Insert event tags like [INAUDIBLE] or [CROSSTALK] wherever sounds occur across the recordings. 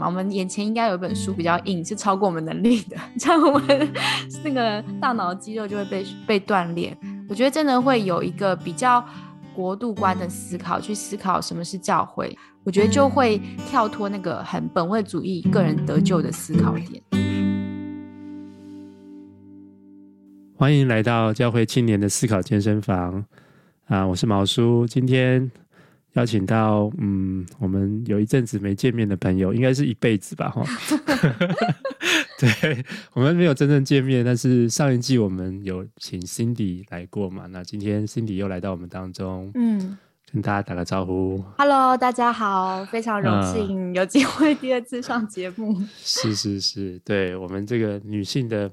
嘛，我们眼前应该有一本书比较硬，是超过我们能力的，[LAUGHS] 这样我们那个大脑肌肉就会被被锻炼。我觉得真的会有一个比较国度观的思考，去思考什么是教会，我觉得就会跳脱那个很本位主义、个人得救的思考点。欢迎来到教会青年的思考健身房啊！我是毛叔，今天。邀请到嗯，我们有一阵子没见面的朋友，应该是一辈子吧，哈。[LAUGHS] 对，我们没有真正见面，但是上一季我们有请 Cindy 来过嘛？那今天 Cindy 又来到我们当中，嗯，跟大家打个招呼。Hello，大家好，非常荣幸有机会第二次上节目。嗯、是是是，对我们这个女性的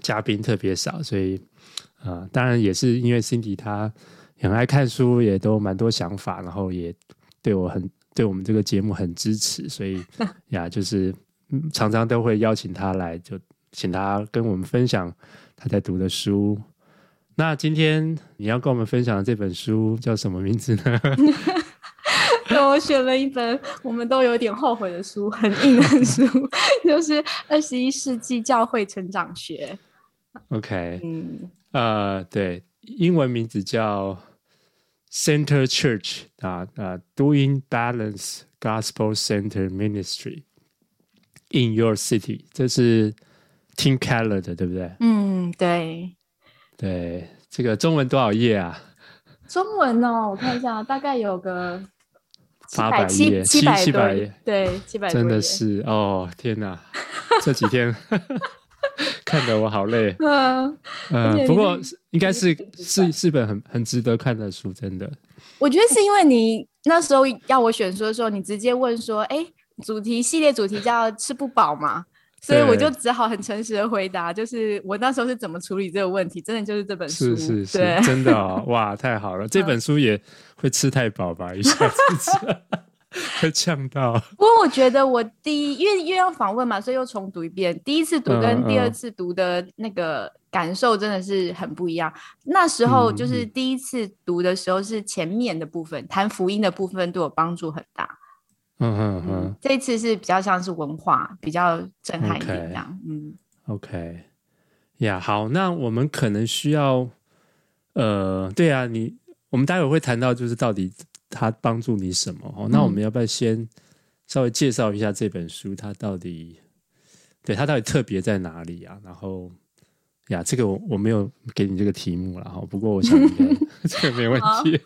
嘉宾特别少，所以啊、呃，当然也是因为 Cindy 她。很爱看书，也都蛮多想法，然后也对我很对我们这个节目很支持，所以呀，就是常常都会邀请他来，就请他跟我们分享他在读的书。那今天你要跟我们分享的这本书叫什么名字呢？[LAUGHS] 我选了一本我们都有点后悔的书，很硬的书，[LAUGHS] 就是《二十一世纪教会成长学》。OK，嗯，呃，对，英文名字叫。Center Church 啊啊，Doing Balance Gospel Center Ministry in Your City，这是 Tim Keller 的，对不对？嗯，对。对，这个中文多少页啊？中文哦，我看一下，大概有个八百页，七七百页，对，七百。真的是哦，天哪！这几天。看得我好累。嗯 [LAUGHS] 嗯，不过应该是是是本很很值得看的书，真的。我觉得是因为你那时候要我选书的时候，你直接问说：“哎、欸，主题系列主题叫吃不饱嘛？”所以我就只好很诚实的回答，就是我那时候是怎么处理这个问题，真的就是这本书，是是是，真的哦，[LAUGHS] 哇，太好了，这本书也会吃太饱吧？一下子 [LAUGHS] 会呛到。[LAUGHS] 不过我觉得我第一，因为因为要访问嘛，所以又重读一遍。第一次读跟第二次读的那个感受真的是很不一样。嗯嗯，那时候就是第一次读的时候，是前面的部分，谈福音的部分对我帮助很大。嗯嗯嗯。这一次是比较像是文化，比较震撼一点这样。Okay. 嗯。OK。呀，好，那我们可能需要，呃，对啊，你我们待会会谈到，就是到底。他帮助你什么？哦，那我们要不要先稍微介绍一下这本书？它到底对它到底特别在哪里啊？然后呀，这个我我没有给你这个题目了哈。不过我想 [LAUGHS] 这个没问题。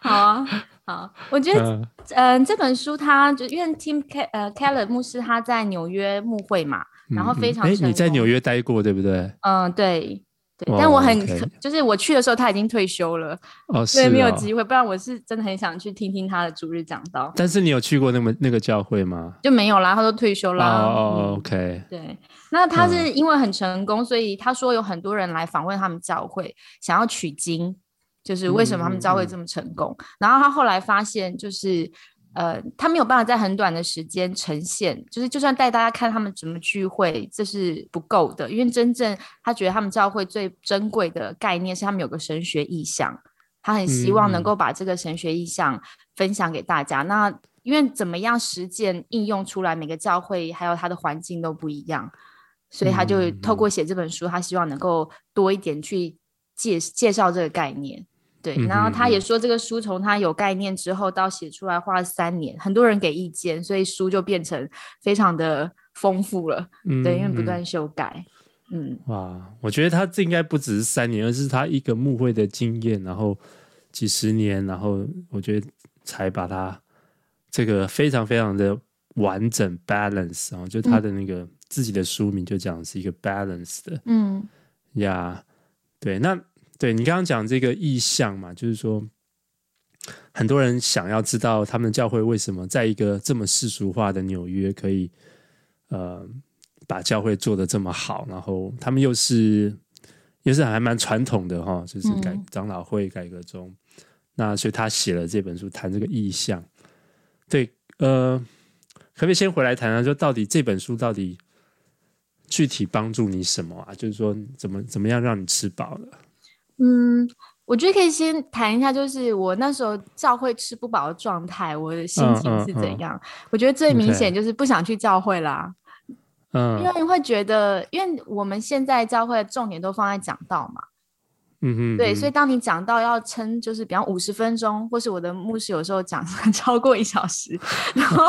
好，好啊，好。我觉得，嗯、呃，这本书它就因为 Tim Ke 呃 Keller 牧师他在纽约牧会嘛，然后非常哎、嗯，你在纽约待过对不对？嗯，对。对，但我很、oh. 就是我去的时候他已经退休了，哦，[LAUGHS] 所以没有机会。不然我是真的很想去听听他的主日讲道。但是你有去过那么那个教会吗？就没有啦，他都退休啦。哦、oh, oh, OK。对，那他是因为很成功，所以他说有很多人来访问他们教会，想要取经，就是为什么他们教会这么成功。嗯、然后他后来发现，就是。呃，他没有办法在很短的时间呈现，就是就算带大家看他们怎么聚会，这是不够的，因为真正他觉得他们教会最珍贵的概念是他们有个神学意向，他很希望能够把这个神学意向分享给大家。嗯、那因为怎么样实践应用出来，每个教会还有它的环境都不一样，所以他就透过写这本书，他希望能够多一点去介介绍这个概念。对，然后他也说，这个书从他有概念之后到写出来花了三年，很多人给意见，所以书就变成非常的丰富了。嗯、对，因为不断修改。嗯，哇，我觉得他这应该不只是三年，而是他一个幕会的经验，然后几十年，然后我觉得才把它这个非常非常的完整 balance，然后就他的那个自己的书名就讲是一个 balance 的。嗯，呀，对，那。对，你刚刚讲这个意向嘛，就是说很多人想要知道他们教会为什么在一个这么世俗化的纽约可以呃把教会做得这么好，然后他们又是又是还蛮传统的哈，就是改长老会改革中，嗯、那所以他写了这本书谈这个意向。对，呃，可不可以先回来谈谈，就到底这本书到底具体帮助你什么啊？就是说怎么怎么样让你吃饱了？嗯，我觉得可以先谈一下，就是我那时候教会吃不饱的状态，我的心情是怎样？嗯嗯嗯、我觉得最明显就是不想去教会啦。嗯，因为你会觉得，因为我们现在教会的重点都放在讲道嘛。嗯哼，对，所以当你讲到要撑，就是比方五十分钟，或是我的牧师有时候讲 [LAUGHS] 超过一小时，然后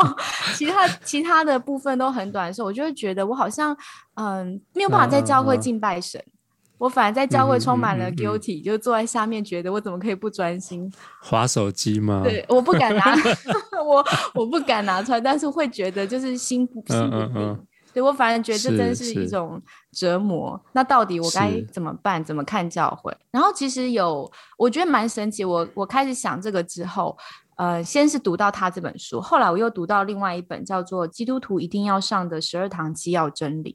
其他其他的部分都很短的时候，我就会觉得我好像嗯没有办法在教会敬拜神。嗯我反而在教会充满了 guilty，、嗯嗯嗯、就坐在下面觉得我怎么可以不专心？划手机吗？对，我不敢拿，[LAUGHS] 我我不敢拿出来，但是会觉得就是心不心不平。嗯嗯嗯对，我反而觉得这真是一种折磨。那到底我该怎么办？怎么看教会？然后其实有，我觉得蛮神奇。我我开始想这个之后，呃，先是读到他这本书，后来我又读到另外一本叫做《基督徒一定要上的十二堂基要真理》。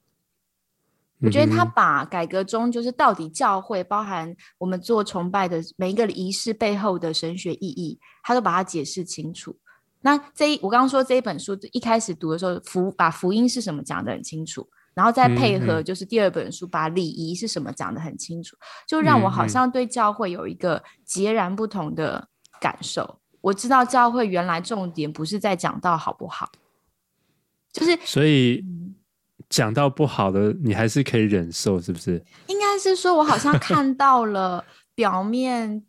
我觉得他把改革中就是到底教会包含我们做崇拜的每一个仪式背后的神学意义，他都把它解释清楚。那这一我刚刚说这一本书一开始读的时候，福把福音是什么讲得很清楚，然后再配合就是第二本书把礼仪是什么讲得很清楚，就让我好像对教会有一个截然不同的感受。我知道教会原来重点不是在讲道好不好，就是所以。讲到不好的，你还是可以忍受，是不是？应该是说，我好像看到了表面，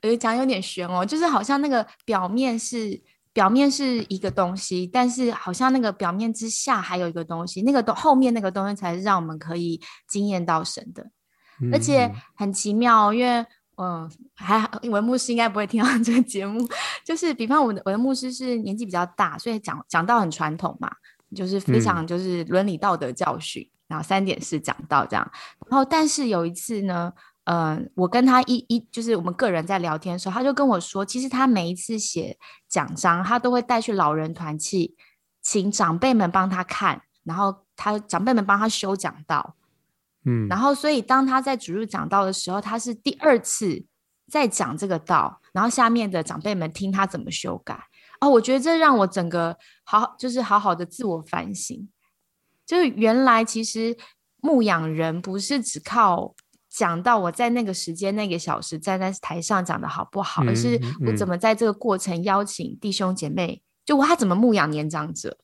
呃，讲有点悬哦，就是好像那个表面是表面是一个东西，但是好像那个表面之下还有一个东西，那个东后面那个东西才是让我们可以惊艳到神的，嗯、而且很奇妙，因为嗯、呃，还好，我的牧师应该不会听到这个节目，[LAUGHS] 就是比方我的我的牧师是年纪比较大，所以讲讲到很传统嘛。就是非常就是伦理道德教训，嗯、然后三点式讲到这样，然后但是有一次呢，呃，我跟他一一就是我们个人在聊天的时候，他就跟我说，其实他每一次写奖章，他都会带去老人团契，请长辈们帮他看，然后他长辈们帮他修讲道，嗯，然后所以当他在主日讲道的时候，他是第二次在讲这个道，然后下面的长辈们听他怎么修改。哦，我觉得这让我整个好，就是好好的自我反省。就是原来其实牧养人不是只靠讲到我在那个时间那个小时站在台上讲的好不好，嗯、而是我怎么在这个过程邀请弟兄姐妹，嗯、就他怎么牧养年长者，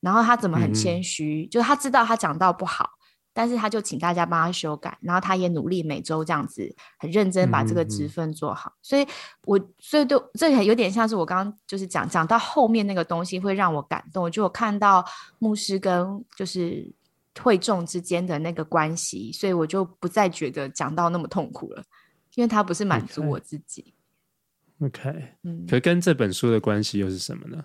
然后他怎么很谦虚，嗯、就他知道他讲到不好。但是他就请大家帮他修改，然后他也努力每周这样子很认真把这个职分做好。嗯嗯、所以我所以对这有点像是我刚刚就是讲讲到后面那个东西会让我感动，就我看到牧师跟就是会众之间的那个关系，所以我就不再觉得讲到那么痛苦了，因为他不是满足我自己。OK，, okay. 嗯，可跟这本书的关系又是什么呢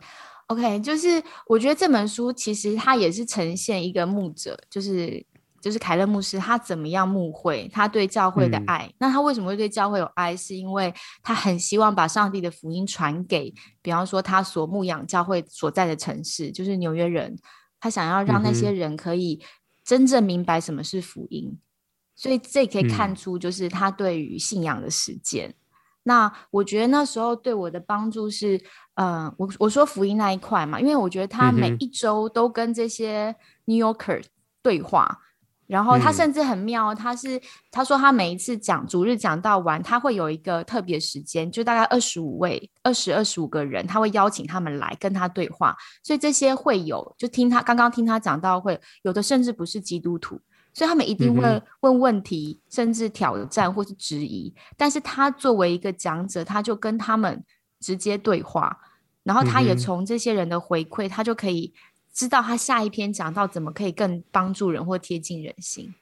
？OK，就是我觉得这本书其实它也是呈现一个牧者，就是。就是凯勒牧师，他怎么样牧会？他对教会的爱，嗯、那他为什么会对教会有爱？是因为他很希望把上帝的福音传给，比方说他所牧养教会所在的城市，就是纽约人。他想要让那些人可以真正明白什么是福音，嗯、所以这可以看出，就是他对于信仰的实践。嗯、那我觉得那时候对我的帮助是，呃，我我说福音那一块嘛，因为我觉得他每一周都跟这些 New Yorker 对话。然后他甚至很妙，他是他说他每一次讲主日讲到完，他会有一个特别时间，就大概二十五位、二十二十五个人，他会邀请他们来跟他对话。所以这些会有就听他刚刚听他讲到会有的甚至不是基督徒，所以他们一定会问问题，甚至挑战或是质疑。但是他作为一个讲者，他就跟他们直接对话，然后他也从这些人的回馈，他就可以。知道他下一篇讲到怎么可以更帮助人或贴近人心，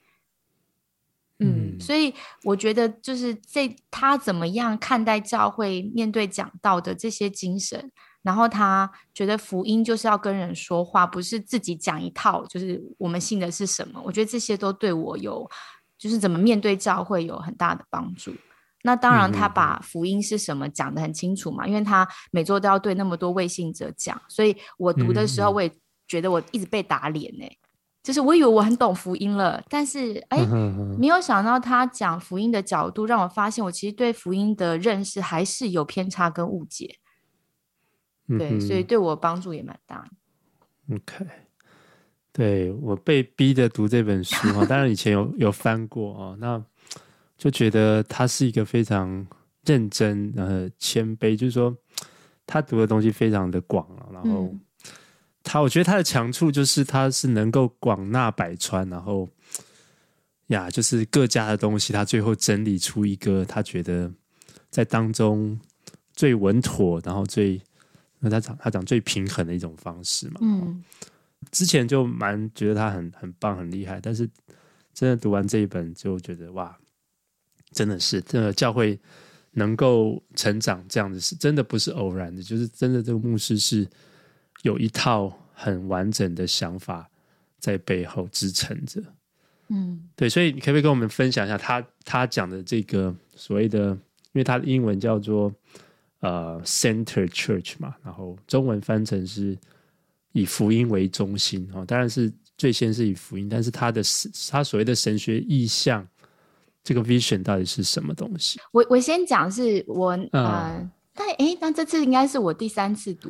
嗯，嗯，所以我觉得就是这他怎么样看待教会面对讲道的这些精神，然后他觉得福音就是要跟人说话，不是自己讲一套，就是我们信的是什么？我觉得这些都对我有，就是怎么面对教会有很大的帮助。那当然，他把福音是什么讲得很清楚嘛，因为他每周都要对那么多未信者讲，所以我读的时候我也。觉得我一直被打脸呢、欸，就是我以为我很懂福音了，但是哎，没有想到他讲福音的角度，让我发现我其实对福音的认识还是有偏差跟误解。对，嗯、所以对我帮助也蛮大。OK，对我被逼的读这本书啊，[LAUGHS] 当然以前有有翻过啊，那就觉得他是一个非常认真呃谦卑，就是说他读的东西非常的广啊，然后他我觉得他的强处就是他是能够广纳百川，然后呀就是各家的东西，他最后整理出一个他觉得在当中最稳妥，然后最那他讲他讲最平衡的一种方式嘛。嗯，之前就蛮觉得他很很棒很厉害，但是真的读完这一本就觉得哇。真的是，这个教会能够成长这样子是真的不是偶然的，就是真的这个牧师是有一套很完整的想法在背后支撑着。嗯，对，所以你可不可以跟我们分享一下他他讲的这个所谓的，因为他的英文叫做呃 Center Church 嘛，然后中文翻成是以福音为中心哦，当然是最先是以福音，但是他的他所谓的神学意向。这个 vision 到底是什么东西？我我先讲是我呃，但诶，那这次应该是我第三次读，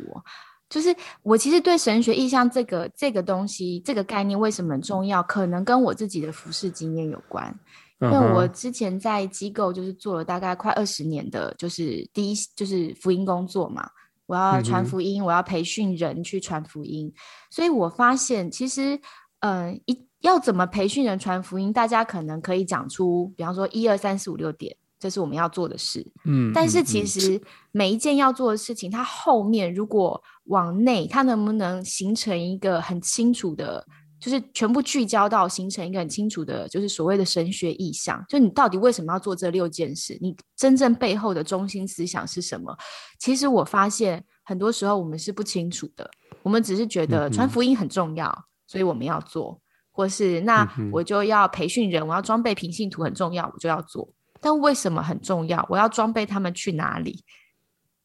就是我其实对神学意向这个这个东西这个概念为什么很重要？可能跟我自己的服饰经验有关，因为我之前在机构就是做了大概快二十年的，就是第一就是福音工作嘛，我要传福音，我要培训人去传福音，所以我发现其实嗯、呃、一。要怎么培训人传福音？大家可能可以讲出，比方说一二三四五六点，这是我们要做的事。嗯，但是其实每一件要做的事情，它后面如果往内，它能不能形成一个很清楚的，就是全部聚焦到形成一个很清楚的，就是所谓的神学意向，就你到底为什么要做这六件事？你真正背后的中心思想是什么？其实我发现很多时候我们是不清楚的，我们只是觉得传福音很重要，所以我们要做。或是那我就要培训人，我要装备平信徒很重要，我就要做。但为什么很重要？我要装备他们去哪里？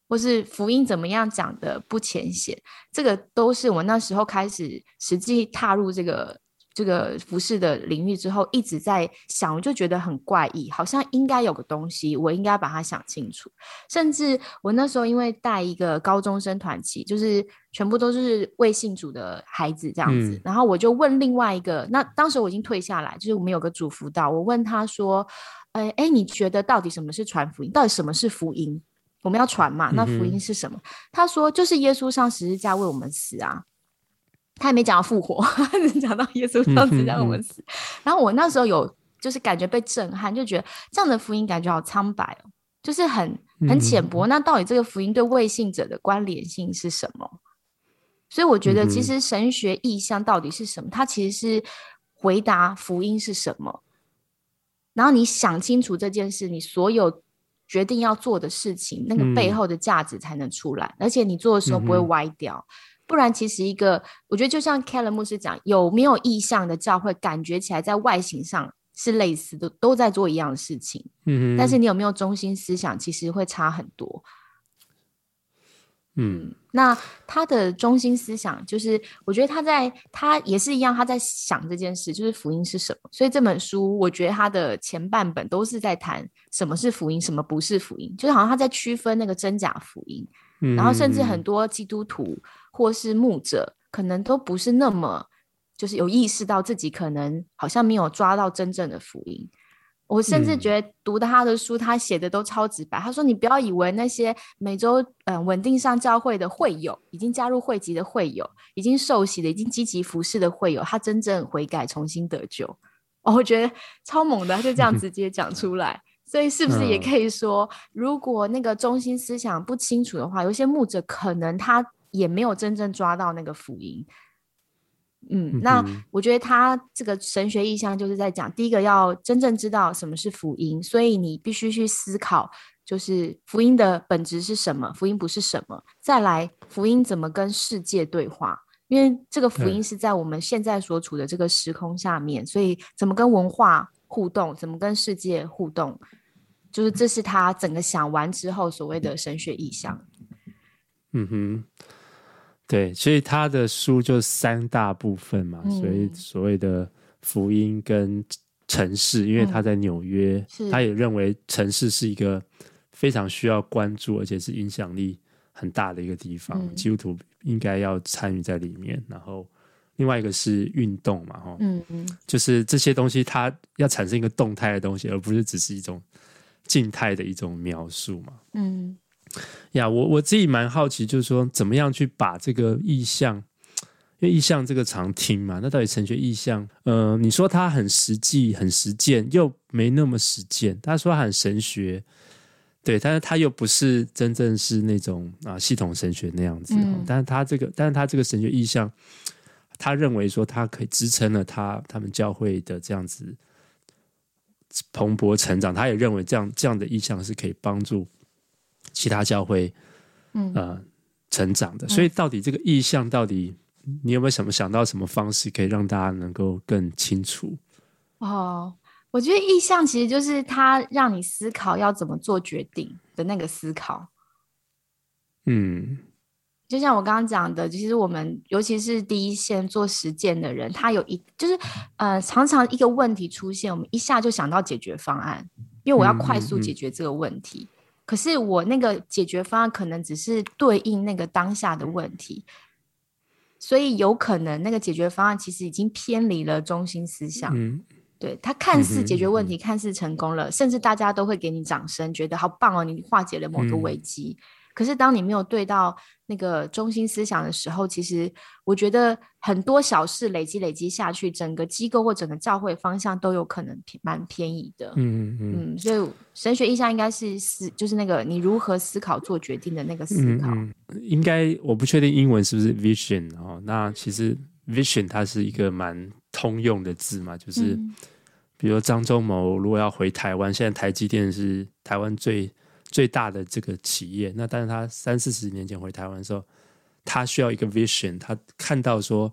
或是福音怎么样讲的不浅显？这个都是我那时候开始实际踏入这个。这个服饰的领域之后，一直在想，我就觉得很怪异，好像应该有个东西，我应该把它想清楚。甚至我那时候因为带一个高中生团体，就是全部都是未信主的孩子这样子，嗯、然后我就问另外一个，那当时我已经退下来，就是我们有个主辅导，我问他说：“哎哎，你觉得到底什么是传福音？到底什么是福音？我们要传嘛？那福音是什么？”嗯、他说：“就是耶稣上十字架为我们死啊。”他也没讲到复活，[LAUGHS] 只讲到耶稣上十字架为我们死。嗯嗯、然后我那时候有就是感觉被震撼，就觉得这样的福音感觉好苍白哦，就是很很浅薄。嗯、那到底这个福音对未信者的关联性是什么？所以我觉得其实神学意象到底是什么？它其实是回答福音是什么。然后你想清楚这件事，你所有决定要做的事情，那个背后的价值才能出来，嗯、而且你做的时候不会歪掉。不然，其实一个我觉得就像 Keller 牧师讲，有没有意向的教会，感觉起来在外形上是类似的，都在做一样的事情。嗯哼，但是你有没有中心思想，其实会差很多。嗯，那他的中心思想就是，我觉得他在他也是一样，他在想这件事，就是福音是什么。所以这本书，我觉得他的前半本都是在谈什么是福音，什么不是福音，就是好像他在区分那个真假福音。嗯，然后甚至很多基督徒。或是牧者可能都不是那么，就是有意识到自己可能好像没有抓到真正的福音。我甚至觉得读的他的书，他写的都超直白。他说：“你不要以为那些每周嗯稳定上教会的会友，已经加入会籍的会友，已经受洗的，已经积极服侍的会友，他真正悔改重新得救。”哦，我觉得超猛的，他就这样直接讲出来。[LAUGHS] 所以是不是也可以说，如果那个中心思想不清楚的话，有些牧者可能他。也没有真正抓到那个福音，嗯，那我觉得他这个神学意向就是在讲，第一个要真正知道什么是福音，所以你必须去思考，就是福音的本质是什么，福音不是什么，再来福音怎么跟世界对话，因为这个福音是在我们现在所处的这个时空下面，所以怎么跟文化互动，怎么跟世界互动，就是这是他整个想完之后所谓的神学意向。嗯哼。对，所以他的书就三大部分嘛，嗯、所以所谓的福音跟城市，因为他在纽约，嗯、他也认为城市是一个非常需要关注，而且是影响力很大的一个地方，嗯、基督徒应该要参与在里面。然后另外一个是运动嘛，哈，嗯。嗯，就是这些东西它要产生一个动态的东西，而不是只是一种静态的一种描述嘛，嗯，呀，我我自己蛮好奇，就是说怎么样去把这个意象，因为意象这个常听嘛，那到底神学意象，呃，你说它很实际、很实践，又没那么实践，他说他很神学。对，但是他又不是真正是那种啊系统神学那样子，嗯、但是他这个，但是他这个神学意象，他认为说他可以支撑了他他们教会的这样子蓬勃成长，他也认为这样这样的意象是可以帮助其他教会嗯呃成长的，所以到底这个意向到底你有没有什么想到什么方式可以让大家能够更清楚？哦。我觉得意向其实就是他让你思考要怎么做决定的那个思考。嗯，就像我刚刚讲的，其实我们尤其是第一线做实践的人，他有一就是呃，常常一个问题出现，我们一下就想到解决方案，因为我要快速解决这个问题。嗯嗯嗯。可是我那个解决方案可能只是对应那个当下的问题，所以有可能那个解决方案其实已经偏离了中心思想。嗯。对，他看似解决问题，嗯、看似成功了，甚至大家都会给你掌声，觉得好棒哦，你化解了某个危机。嗯、可是当你没有对到那个中心思想的时候，其实我觉得很多小事累积累积下去，整个机构或整个教会方向都有可能偏蛮偏移的。嗯嗯嗯，所以神学意向应该是思，就是那个你如何思考做决定的那个思考。嗯嗯、应该我不确定英文是不是 vision 哦，那其实 vision 它是一个蛮。通用的字嘛，就是比如张忠谋如果要回台湾，现在台积电是台湾最最大的这个企业，那但是他三四十年前回台湾的时候，他需要一个 vision，他看到说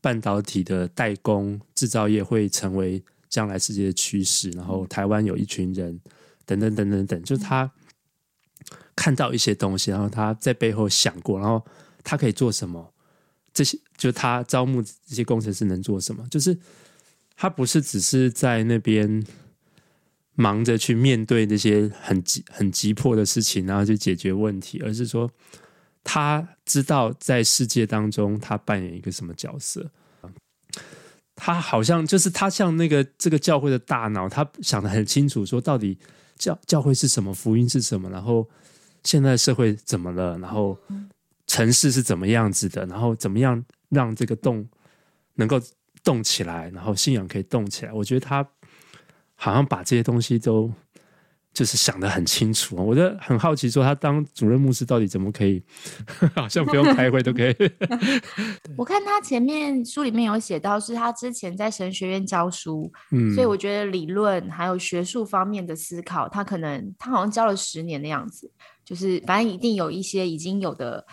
半导体的代工制造业会成为将来世界的趋势，然后台湾有一群人等等等等等，就是他看到一些东西，然后他在背后想过，然后他可以做什么。这些就他招募这些工程师能做什么？就是他不是只是在那边忙着去面对那些很急、很急迫的事情，然后去解决问题，而是说他知道在世界当中他扮演一个什么角色。他好像就是他像那个这个教会的大脑，他想得很清楚，说到底教教会是什么，福音是什么，然后现在社会怎么了，然后。城市是怎么样子的？然后怎么样让这个动能够动起来？然后信仰可以动起来？我觉得他好像把这些东西都就是想得很清楚。我就很好奇，说他当主任牧师到底怎么可以，[LAUGHS] 好像不用开会都可以。[LAUGHS] 我看他前面书里面有写到，是他之前在神学院教书，嗯，所以我觉得理论还有学术方面的思考，他可能他好像教了十年的样子，就是反正一定有一些已经有的。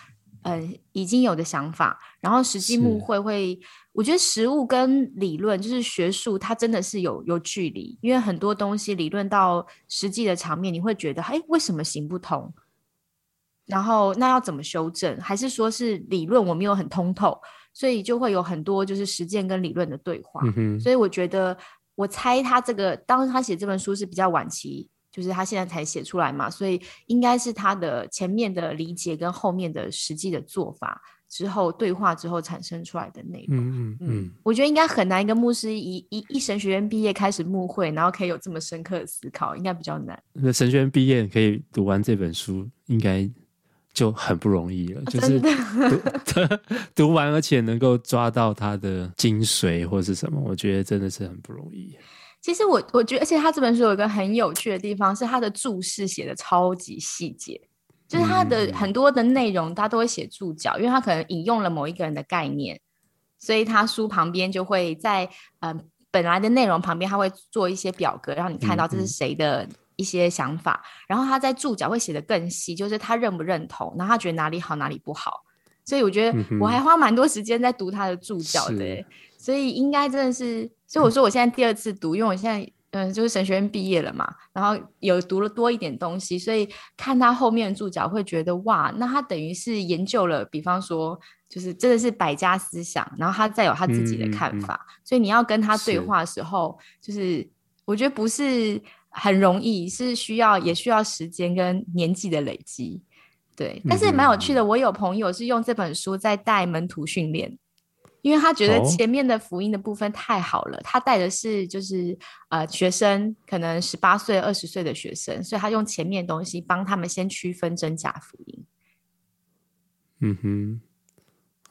嗯，已经有的想法，然后实际牧会会，是我觉得实物跟理论就是学术，它真的是有有距离，因为很多东西理论到实际的场面，你会觉得，哎，为什么行不通？然后那要怎么修正？还是说是理论我没有很通透，所以就会有很多就是实践跟理论的对话。嗯、所以我觉得，我猜他这个，当时他写这本书是比较晚期。就是他现在才写出来嘛，所以应该是他的前面的理解跟后面的实际的做法之后对话之后产生出来的内容。嗯嗯嗯，我觉得应该很难，一个牧师一一一神学院毕业开始牧会，然后可以有这么深刻的思考，应该比较难。那神学院毕业可以读完这本书，应该就很不容易了。就是读 [LAUGHS] 读完，而且能够抓到它的精髓或是什么，我觉得真的是很不容易。其实我我觉得，而且他这本书有一个很有趣的地方，是他的注释写的超级细节，就是他的很多的内容他都会写注脚，因为他可能引用了某一个人的概念，所以他书旁边就会在嗯、呃、本来的内容旁边，他会做一些表格，让你看到这是谁的一些想法，然后他在注脚会写的更细，就是他认不认同，然后他觉得哪里好哪里不好，所以我觉得我还花蛮多时间在读他的注脚的。所以应该真的是，所以我说我现在第二次读，因为我现在嗯就是神学院毕业了嘛，然后有读了多一点东西，所以看他后面的注脚会觉得哇，那他等于是研究了，比方说就是真的是百家思想，然后他再有他自己的看法，嗯。嗯、所以你要跟他对话的时候，是就是我觉得不是很容易，是需要也需要时间跟年纪的累积，对，但是蛮有趣的，我有朋友是用这本书在带门徒训练。因为他觉得前面的福音的部分太好了，哦、他带的是就是呃学生，可能十八岁、二十岁的学生，所以他用前面的东西帮他们先区分真假福音。嗯哼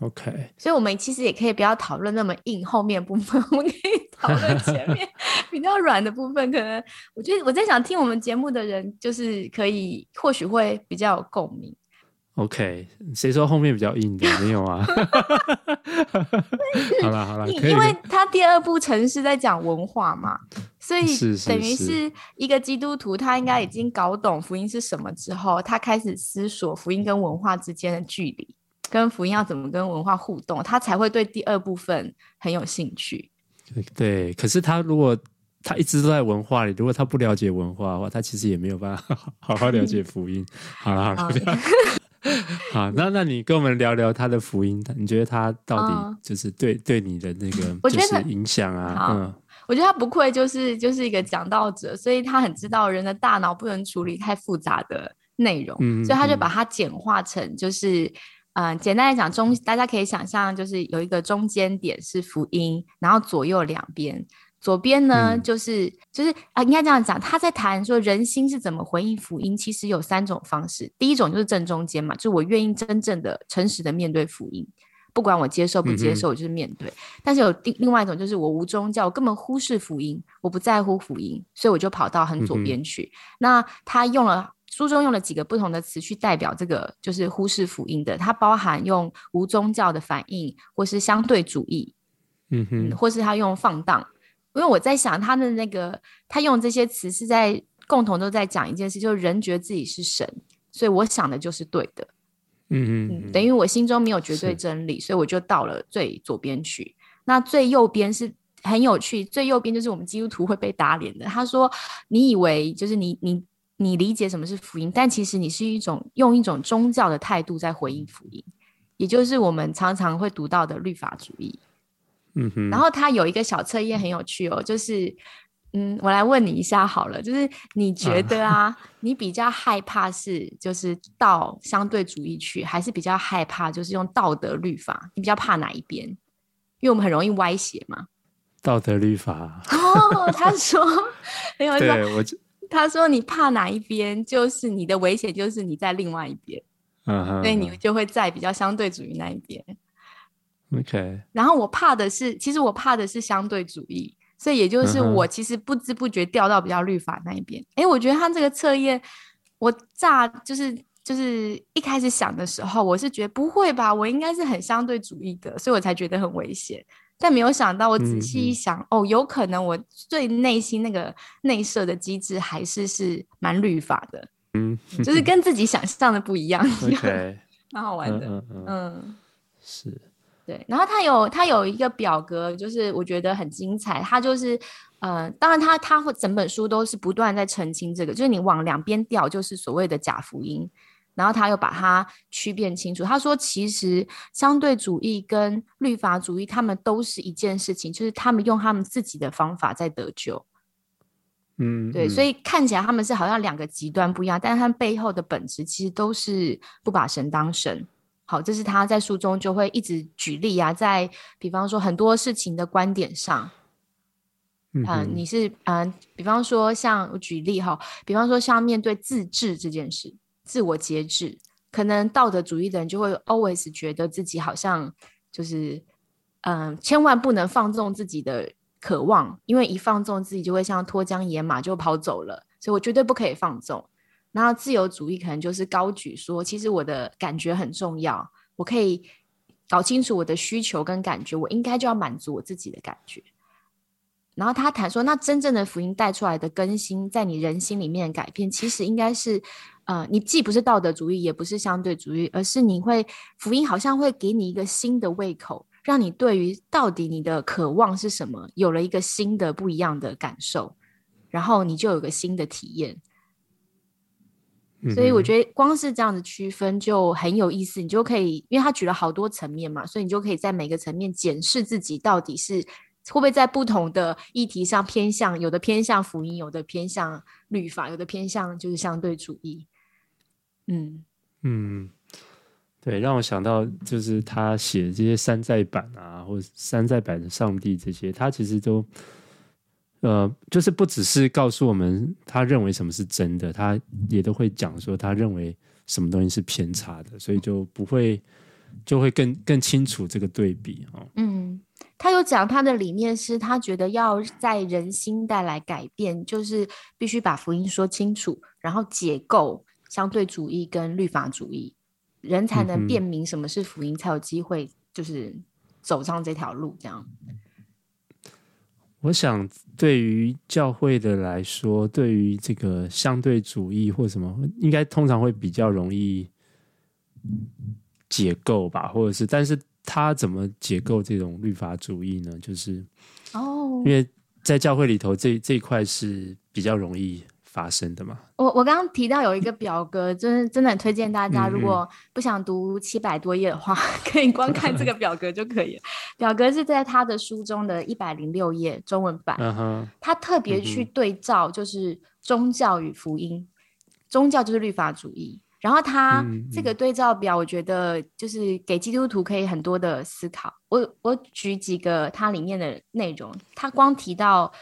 ，OK。所以我们其实也可以不要讨论那么硬后面部分，我们可以讨论前面 [LAUGHS] 比较软的部分。可能我觉得我在想听我们节目的人，就是可以或许会比较有共鸣。OK，谁说后面比较硬的？没有啊。[LAUGHS] 好了好了，因为他第二部城市在讲文化嘛，所以等于是一个基督徒，他应该已经搞懂福音是什么之后，他开始思索福音跟文化之间的距离，跟福音要怎么跟文化互动，他才会对第二部分很有兴趣。对，可是他如果他一直都在文化里，如果他不了解文化的话，他其实也没有办法好好了解福音。好了好了。[LAUGHS] 好，那那你跟我们聊聊他的福音，你觉得他到底就是对、嗯、对你的那个就是影响啊？嗯，我觉得他不愧就是就是一个讲道者，所以他很知道人的大脑不能处理太复杂的内容，嗯、所以他就把它简化成就是嗯、呃，简单来讲中，大家可以想象就是有一个中间点是福音，然后左右两边。左边呢，嗯、就是就是啊，应该这样讲，他在谈说人心是怎么回应福音。其实有三种方式，第一种就是正中间嘛，就是我愿意真正的、诚实的面对福音，不管我接受不接受，我就是面对。嗯、但是有另另外一种，就是我无宗教，我根本忽视福音，我不在乎福音，所以我就跑到很左边去。嗯、那他用了书中用了几个不同的词去代表这个，就是忽视福音的。它包含用无宗教的反应，或是相对主义，嗯哼，或是他用放荡。因为我在想他的那个，他用这些词是在共同都在讲一件事，就是人觉得自己是神，所以我想的就是对的。嗯嗯，等于我心中没有绝对真理，所以我就到了最左边去。那最右边是很有趣，最右边就是我们基督徒会被打脸的。他说：“你以为就是你你你理解什么是福音，但其实你是一种用一种宗教的态度在回应福音，也就是我们常常会读到的律法主义。”嗯哼，然后他有一个小测验很有趣哦，就是，嗯，我来问你一下好了，就是你觉得啊，啊你比较害怕是就是到相对主义去，还是比较害怕就是用道德律法？你比较怕哪一边？因为我们很容易歪斜嘛。道德律法。哦，他说，没有，对我，他说你怕哪一边，就是你的危险就是你在另外一边，嗯哼，所以你就会在比较相对主义那一边。OK，然后我怕的是，其实我怕的是相对主义，所以也就是我其实不知不觉掉到比较律法那一边。哎、uh huh.，我觉得他这个测验，我乍就是就是一开始想的时候，我是觉得不会吧，我应该是很相对主义的，所以我才觉得很危险。但没有想到，我仔细一想，uh. 哦，有可能我最内心那个内设的机制还是是蛮律法的，嗯、uh，huh. 就是跟自己想象的不一样，OK，[LAUGHS] 蛮好玩的，uh huh. 嗯，是。对，然后他有他有一个表格，就是我觉得很精彩。他就是，呃，当然他他会整本书都是不断在澄清这个，就是你往两边调，就是所谓的假福音。然后他又把它区辨清楚。他说，其实相对主义跟律法主义，他们都是一件事情，就是他们用他们自己的方法在得救。嗯，对，所以看起来他们是好像两个极端不一样，但是他们背后的本质其实都是不把神当神。好，这是他在书中就会一直举例啊，在比方说很多事情的观点上，嗯、呃，你是嗯、呃，比方说像我举例哈，比方说像面对自制这件事，自我节制，可能道德主义的人就会 always 觉得自己好像就是嗯、呃，千万不能放纵自己的渴望，因为一放纵自己就会像脱缰野马就跑走了，所以我绝对不可以放纵。然后自由主义可能就是高举说，其实我的感觉很重要，我可以搞清楚我的需求跟感觉，我应该就要满足我自己的感觉。然后他谈说，那真正的福音带出来的更新，在你人心里面的改变，其实应该是，呃，你既不是道德主义，也不是相对主义，而是你会福音好像会给你一个新的胃口，让你对于到底你的渴望是什么，有了一个新的不一样的感受，然后你就有个新的体验。所以我觉得光是这样的区分就很有意思，你就可以，因为他举了好多层面嘛，所以你就可以在每个层面检视自己到底是会不会在不同的议题上偏向，有的偏向福音，有的偏向律法，有的偏向就是相对主义。嗯嗯，对，让我想到就是他写的这些山寨版啊，或者山寨版的上帝这些，他其实都呃，就是不只是告诉我们他认为什么是真的，他也都会讲说他认为什么东西是偏差的，所以就不会就会更更清楚这个对比哦。嗯，他有讲他的理念是他觉得要在人心带来改变，就是必须把福音说清楚，然后解构相对主义跟律法主义。人才能辨明什么是福音，嗯、才有机会就是走上这条路。这样，我想对于教会的来说，对于这个相对主义或什么，应该通常会比较容易解构吧，或者是，但是他怎么解构这种律法主义呢？就是哦，因为在教会里头这，这这一块是比较容易。发生的吗？我我刚刚提到有一个表格，就是真的很推荐大家，如果不想读七百多页的话，[LAUGHS] 可以光看这个表格就可以了。表格是在他的书中的一百零六页中文版，他特别去对照，就是宗教与福音，宗教就是律法主义。然后他这个对照表，我觉得就是给基督徒可以很多的思考。我我举几个它里面的内容，他光提到，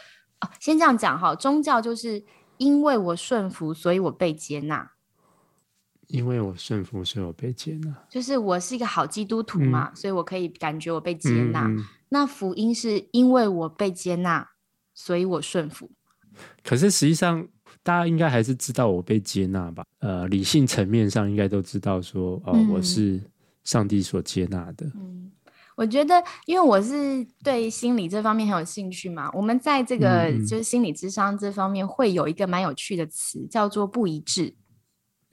先这样讲哈，宗教就是。因为我顺服，所以我被接纳。因为我顺服，所以我被接纳。就是我是一个好基督徒嘛，嗯、所以我可以感觉我被接纳。嗯嗯、那福音是因为我被接纳，所以我顺服。可是实际上，大家应该还是知道我被接纳吧？呃，理性层面上应该都知道说，哦，嗯、我是上帝所接纳的。嗯我觉得，因为我是对心理这方面很有兴趣嘛，我们在这个就是心理智商这方面会有一个蛮有趣的词，叫做不一致。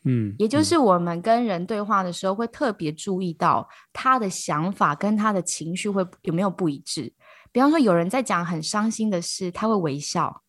嗯，也就是我们跟人对话的时候，会特别注意到他的想法跟他的情绪会有没有不一致。比方说，有人在讲很伤心的事，他会微笑，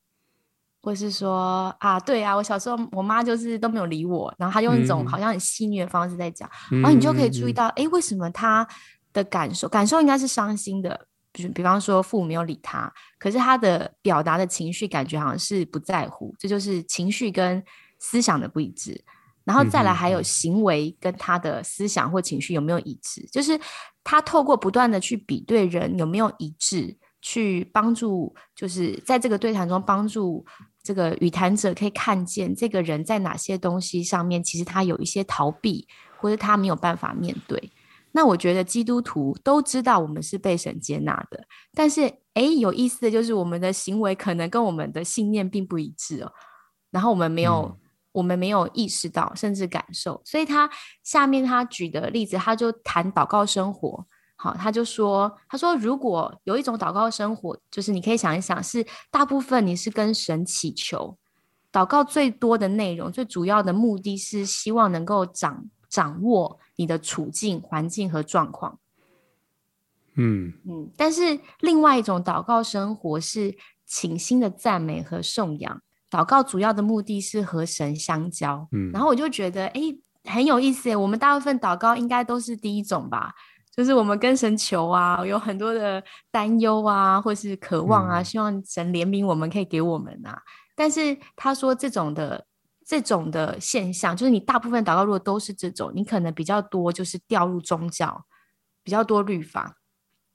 或是说啊，对啊，我小时候我妈就是都没有理我，然后他用一种好像很戏谑的方式在讲，然后你就可以注意到，哎，为什么他的感受，感受应该是伤心的，比比方说父母没有理他，可是他的表达的情绪感觉好像是不在乎，这就是情绪跟思想的不一致。然后再来还有行为跟他的思想或情绪有没有一致，就是他透过不断的去比对人有没有一致，去帮助，就是在这个对谈中帮助这个语谈者可以看见这个人在哪些东西上面，其实他有一些逃避，或者他没有办法面对。那我觉得基督徒都知道我们是被神接纳的，但是诶，有意思的就是我们的行为可能跟我们的信念并不一致哦。然后我们没有，嗯、我们没有意识到，甚至感受。所以他下面他举的例子，他就谈祷告生活。好，他就说，他说如果有一种祷告生活，就是你可以想一想，是大部分你是跟神祈求，祷告最多的内容，最主要的目的是希望能够掌掌握。你的处境、环境和状况，嗯嗯，但是另外一种祷告生活是倾心的赞美和颂扬。祷告主要的目的是和神相交，嗯，然后我就觉得，哎，很有意思。我们大部分祷告应该都是第一种吧，就是我们跟神求啊，有很多的担忧啊，或是渴望啊，希望神怜悯我们，可以给我们啊。但是他说这种的。这种的现象，就是你大部分祷告如果都是这种，你可能比较多就是掉入宗教，比较多律法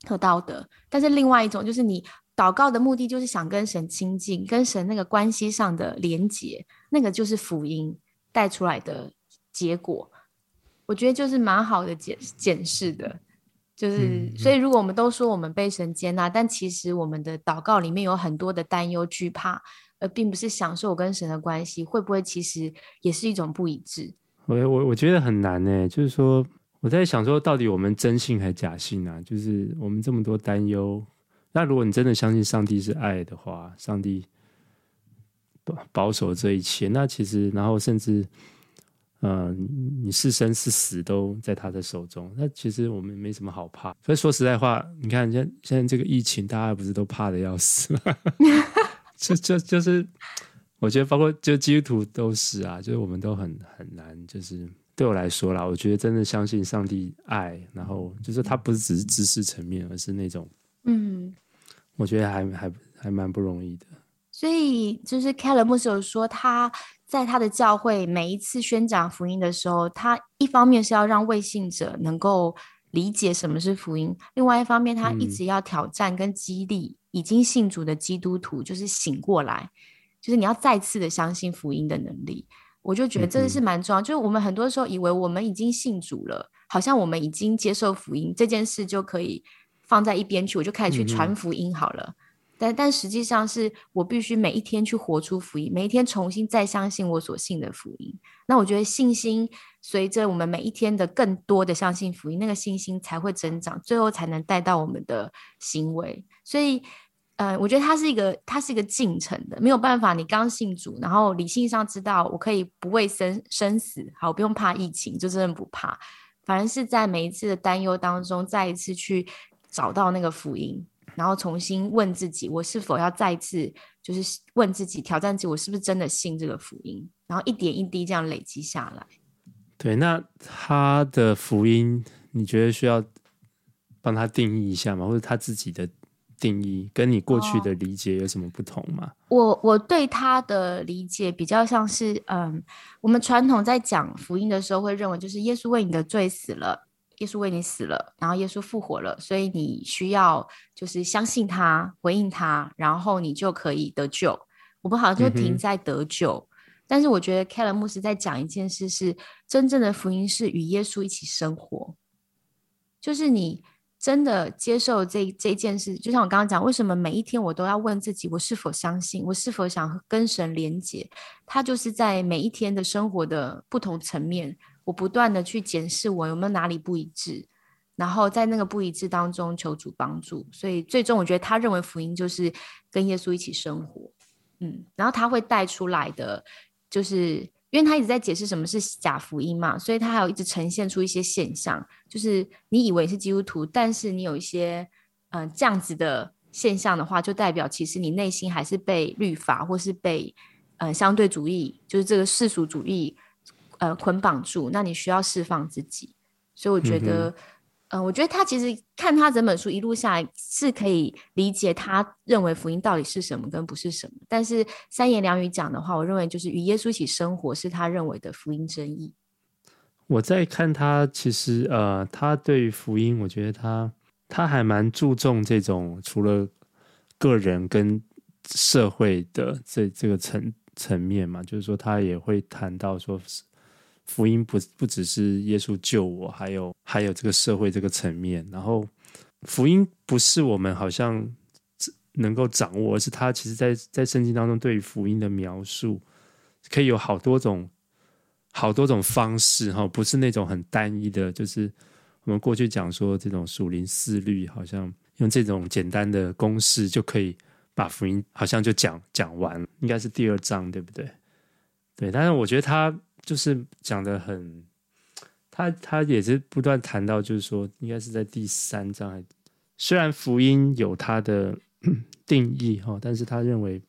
和道德。但是另外一种就是你祷告的目的就是想跟神亲近，跟神那个关系上的连结，那个就是福音带出来的结果。我觉得就是蛮好的检检视的，就是所以如果我们都说我们被神接纳，但其实我们的祷告里面有很多的担忧惧怕。而并不是享受我跟神的关系，会不会其实也是一种不一致？我我我觉得很难呢。就是说我在想说，到底我们真信还是假信啊？就是我们这么多担忧，那如果你真的相信上帝是爱的话，上帝保保守这一切，那其实然后甚至，嗯、你是生是死都在他的手中，那其实我们没什么好怕。所以说实在话，你看现现在这个疫情，大家不是都怕的要死吗？[LAUGHS] 就就就是，我觉得包括就基督徒都是啊，就是我们都很很难，就是对我来说啦，我觉得真的相信上帝爱，然后就是他不是只是知识层面，而是那种，嗯，我觉得还还还蛮不容易的。所以就是 Keller 牧师有说，他在他的教会每一次宣讲福音的时候，他一方面是要让未信者能够理解什么是福音，另外一方面他一直要挑战跟激励已经信主的基督徒，就是醒过来，就是你要再次的相信福音的能力。我就觉得这是蛮重要，就是我们很多时候以为我们已经信主了，好像我们已经接受福音这件事就可以放在一边去，我就开始去传福音好了。但但实际上是我必须每一天去活出福音，每一天重新再相信我所信的福音。那我觉得信心随着我们每一天的更多的相信福音，那个信心才会增长，最后才能带到我们的行为。所以，呃，我觉得它是一个它是一个进程的，没有办法。你刚信主，然后理性上知道我可以不畏生生死，好，不用怕疫情，就真的不怕。反而是在每一次的担忧当中，再一次去找到那个福音。然后重新问自己，我是否要再次就是问自己，挑战自己，我是不是真的信这个福音？然后一点一滴这样累积下来。对，那他的福音，你觉得需要帮他定义一下吗？或者他自己的定义跟你过去的理解有什么不同吗？哦、我我对他的理解比较像是，嗯，我们传统在讲福音的时候会认为，就是耶稣为你的罪死了。耶稣为你死了，然后耶稣复活了，所以你需要就是相信他，回应他，然后你就可以得救。我们好像就停在得救，嗯、但是我觉得 Keller 牧师在讲一件事是，真正的福音是与耶稣一起生活，就是你真的接受这这件事。就像我刚刚讲，为什么每一天我都要问自己，我是否相信，我是否想跟神连结？他就是在每一天的生活的不同层面。我不断的去检视我有没有哪里不一致，然后在那个不一致当中求主帮助。所以最终我觉得他认为福音就是跟耶稣一起生活，嗯，然后他会带出来的，就是因为他一直在解释什么是假福音嘛，所以他还有一直呈现出一些现象，就是你以为是基督徒，但是你有一些嗯、这样子的现象的话，就代表其实你内心还是被律法或是被嗯、呃、相对主义，就是这个世俗主义。呃，捆绑住，那你需要释放自己，所以我觉得，嗯、呃，我觉得他其实看他整本书一路下来是可以理解他认为福音到底是什么跟不是什么。但是三言两语讲的话，我认为就是与耶稣一起生活是他认为的福音真意。我在看他，其实呃，他对于福音，我觉得他他还蛮注重这种除了个人跟社会的这这个层层面嘛，就是说他也会谈到说。福音不不只是耶稣救我，还有还有这个社会这个层面。然后福音不是我们好像能够掌握，而是他其实在在圣经当中对于福音的描述，可以有好多种好多种方式哈，不是那种很单一的。就是我们过去讲说这种属灵思虑，好像用这种简单的公式就可以把福音好像就讲讲完，应该是第二章对不对？对，但是我觉得他。就是讲的很，他他也是不断谈到，就是说，应该是在第三章，虽然福音有它的 [CLEARS THROAT] 定义哈，但是他认为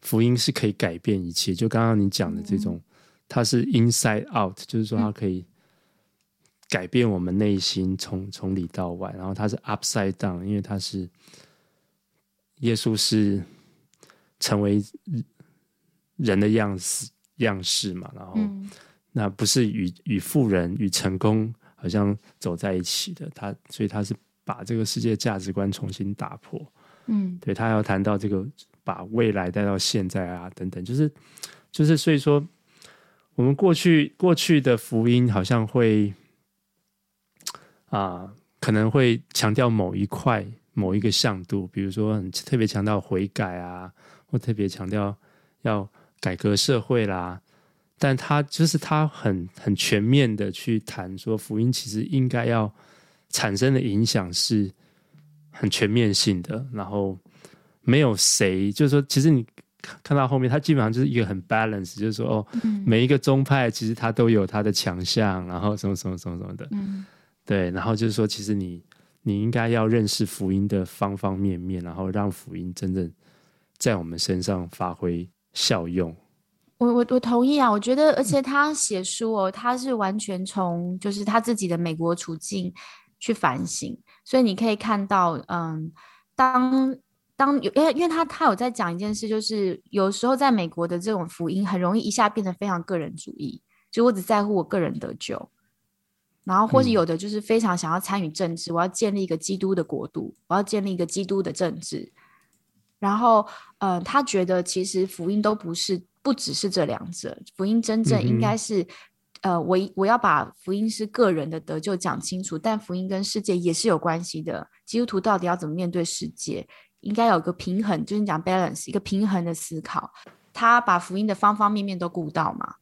福音是可以改变一切。就刚刚你讲的这种，它是 inside out，就是说它可以改变我们内心，从从里到外。然后它是 upside down，因为它是耶稣是成为人的样子。样式嘛，然后、嗯、那不是与与富人与成功好像走在一起的，他所以他是把这个世界价值观重新打破，嗯，对，他要谈到这个把未来带到现在啊等等，就是就是所以说我们过去过去的福音好像会啊可能会强调某一块某一个向度，比如说很特别强调悔改啊，或特别强调要。改革社会啦，但他就是他很很全面的去谈说，福音其实应该要产生的影响是很全面性的，然后没有谁，就是说，其实你看到后面，他基本上就是一个很 balance，就是说，哦，每一个宗派其实他都有他的强项，然后什么什么什么什么的，对，然后就是说，其实你你应该要认识福音的方方面面，然后让福音真正在我们身上发挥。效用，我我我同意啊！我觉得，而且他写书哦，他是完全从就是他自己的美国处境去反省，所以你可以看到，嗯，当当有，因为因为他他有在讲一件事，就是有时候在美国的这种福音很容易一下变得非常个人主义，就我只在乎我个人得救，然后或者有的就是非常想要参与政治，嗯、我要建立一个基督的国度，我要建立一个基督的政治，然后呃，他觉得其实福音都不是不只是这两者，福音真正应该是。嗯呃，我我要把福音是个人的得救讲清楚，但福音跟世界也是有关系的。基督徒到底要怎么面对世界？应该有个平衡，就是讲 balance，一个平衡的思考。他把福音的方方面面都顾到嘛，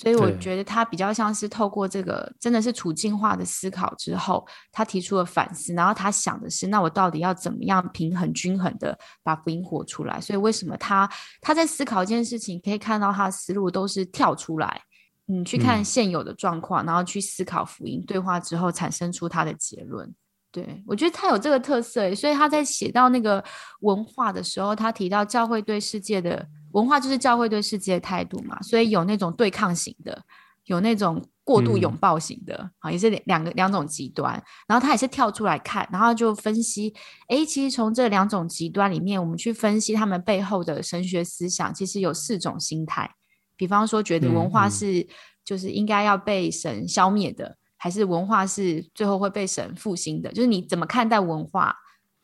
所以我觉得他比较像是透过这个真的是处境化的思考之后，他提出了反思，然后他想的是，那我到底要怎么样平衡均衡的把福音活出来？所以为什么他他在思考一件事情，可以看到他的思路都是跳出来。你去看现有的状况，嗯、然后去思考福音对话之后，产生出他的结论。对，我觉得他有这个特色，所以他在写到那个文化的时候，他提到教会对世界的文化就是教会对世界的态度嘛，所以有那种对抗型的，有那种过度拥抱型的，啊、嗯，也是两个两种极端。然后他也是跳出来看，然后就分析，哎，其实从这两种极端里面，我们去分析他们背后的神学思想，其实有四种心态。比方说，觉得文化是就是应该要被神消灭的，嗯嗯、还是文化是最后会被神复兴的？就是你怎么看待文化，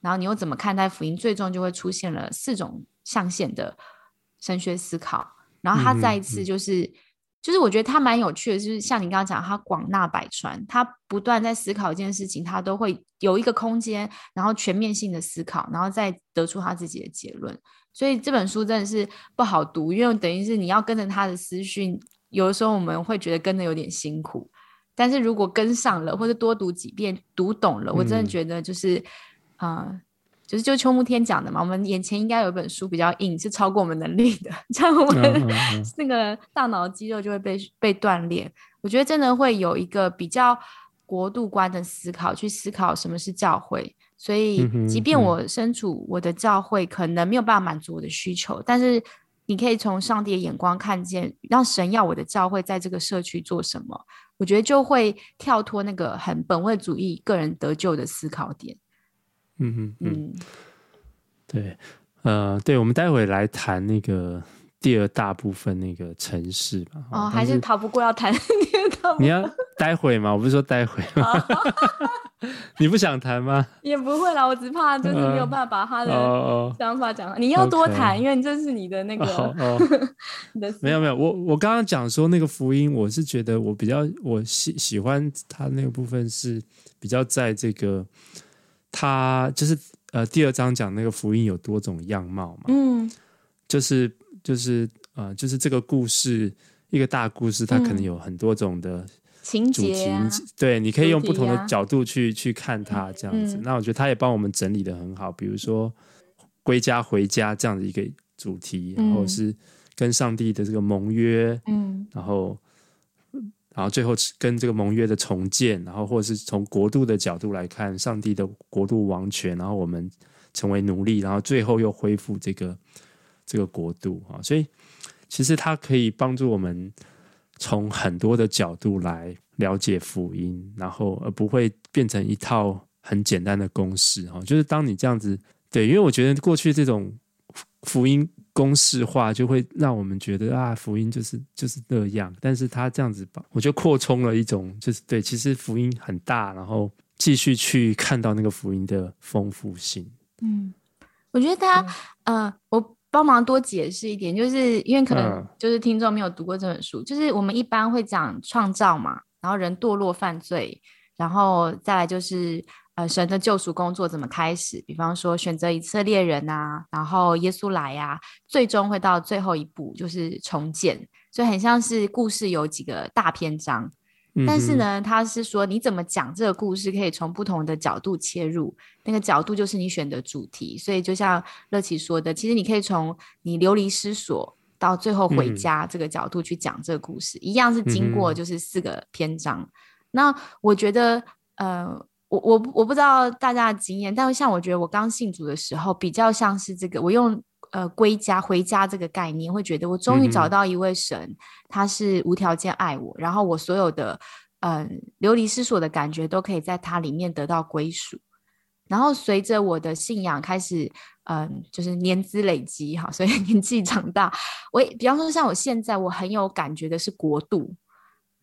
然后你又怎么看待福音？最终就会出现了四种象限的神学思考。然后他再一次就是，嗯嗯、就是我觉得他蛮有趣的，就是像你刚刚讲，他广纳百川，他不断在思考一件事情，他都会有一个空间，然后全面性的思考，然后再得出他自己的结论。所以这本书真的是不好读，因为等于是你要跟着他的思绪，有的时候我们会觉得跟的有点辛苦。但是如果跟上了，或者多读几遍，读懂了，我真的觉得就是，啊、嗯呃，就是就秋木天讲的嘛，我们眼前应该有一本书比较硬，是超过我们能力的，[LAUGHS] 这样我们 [LAUGHS] 那个大脑肌肉就会被被锻炼。我觉得真的会有一个比较国度观的思考，去思考什么是教会。所以，即便我身处我的教会，可能没有办法满足我的需求，嗯、但是你可以从上帝的眼光看见，让神要我的教会在这个社区做什么，我觉得就会跳脱那个很本位主义、个人得救的思考点。嗯嗯嗯，对，呃，对，我们待会来谈那个。第二大部分那个城市吧，哦，是还是逃不过要谈。你要待会吗？我不是说待会吗？哦、[LAUGHS] 你不想谈吗？也不会啦，我只怕就是没有办法把他的想法讲。呃、你要多谈因为这是你的那个。哦 [LAUGHS] 哦、没有没有，我我刚刚讲说那个福音，我是觉得我比较我喜喜欢他那个部分是比较在这个他就是呃第二章讲那个福音有多种样貌嘛，嗯，就是。就是呃，就是这个故事一个大故事，它可能有很多种的情节、啊，对，你可以用不同的角度去、啊、去看它这样子。嗯、那我觉得他也帮我们整理的很好，比如说归家回家这样的一个主题，然后是跟上帝的这个盟约，嗯，然后然后最后跟这个盟约的重建，然后或者是从国度的角度来看上帝的国度王权，然后我们成为奴隶，然后最后又恢复这个。这个国度啊，所以其实它可以帮助我们从很多的角度来了解福音，然后而不会变成一套很简单的公式哈。就是当你这样子对，因为我觉得过去这种福音公式化，就会让我们觉得啊，福音就是就是那样。但是他这样子吧，我就扩充了一种，就是对，其实福音很大，然后继续去看到那个福音的丰富性。嗯，我觉得大家，嗯、呃，我。帮忙多解释一点，就是因为可能就是听众没有读过这本书，嗯、就是我们一般会讲创造嘛，然后人堕落犯罪，然后再来就是呃神的救赎工作怎么开始，比方说选择以色列人啊，然后耶稣来呀、啊，最终会到最后一步就是重建，所以很像是故事有几个大篇章。但是呢，他是说你怎么讲这个故事，可以从不同的角度切入，那个角度就是你选的主题。所以就像乐琪说的，其实你可以从你流离失所到最后回家这个角度去讲这个故事，嗯、一样是经过就是四个篇章。嗯、那我觉得，呃，我我我不知道大家的经验，但是像我觉得我刚信主的时候，比较像是这个，我用。呃，归家回家这个概念，会觉得我终于找到一位神，嗯、他是无条件爱我，然后我所有的呃流离失所的感觉都可以在他里面得到归属。然后随着我的信仰开始，嗯，就是年资累积哈，所以年纪长大，我也比方说像我现在，我很有感觉的是国度，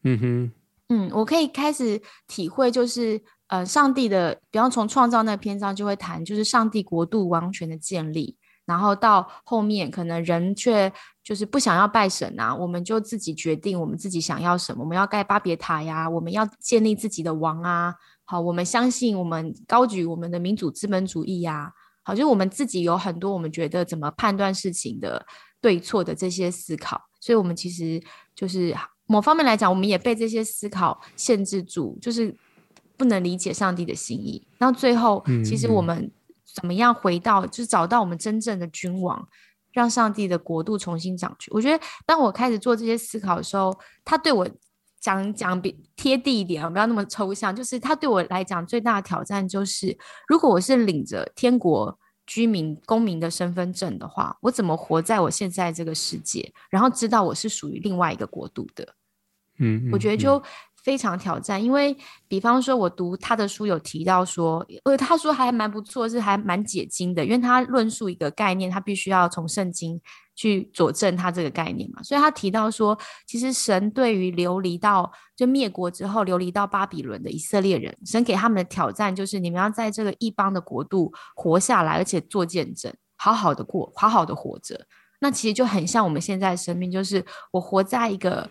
嗯哼，嗯，我可以开始体会，就是呃，上帝的，比方从创造那篇章就会谈，就是上帝国度王权的建立。然后到后面，可能人却就是不想要拜神啊，我们就自己决定我们自己想要什么。我们要盖巴别塔呀，我们要建立自己的王啊。好，我们相信我们高举我们的民主资本主义呀。好，就是我们自己有很多我们觉得怎么判断事情的对错的这些思考。所以，我们其实就是某方面来讲，我们也被这些思考限制住，就是不能理解上帝的心意。那最后，其实我们。怎么样回到，就是找到我们真正的君王，让上帝的国度重新掌权。我觉得，当我开始做这些思考的时候，他对我讲讲比贴地一点，不要那么抽象。就是他对我来讲最大的挑战，就是如果我是领着天国居民公民的身份证的话，我怎么活在我现在这个世界，然后知道我是属于另外一个国度的？嗯，嗯，嗯，我觉得就。非常挑战，因为比方说，我读他的书有提到说，呃，他说还蛮不错，是还蛮解经的，因为他论述一个概念，他必须要从圣经去佐证他这个概念嘛。所以他提到说，其实神对于流离到就灭国之后流离到巴比伦的以色列人，神给他们的挑战就是，你们要在这个异邦的国度活下来，而且做见证，好好的过，好好的活着。那其实就很像我们现在生命，就是我活在一个。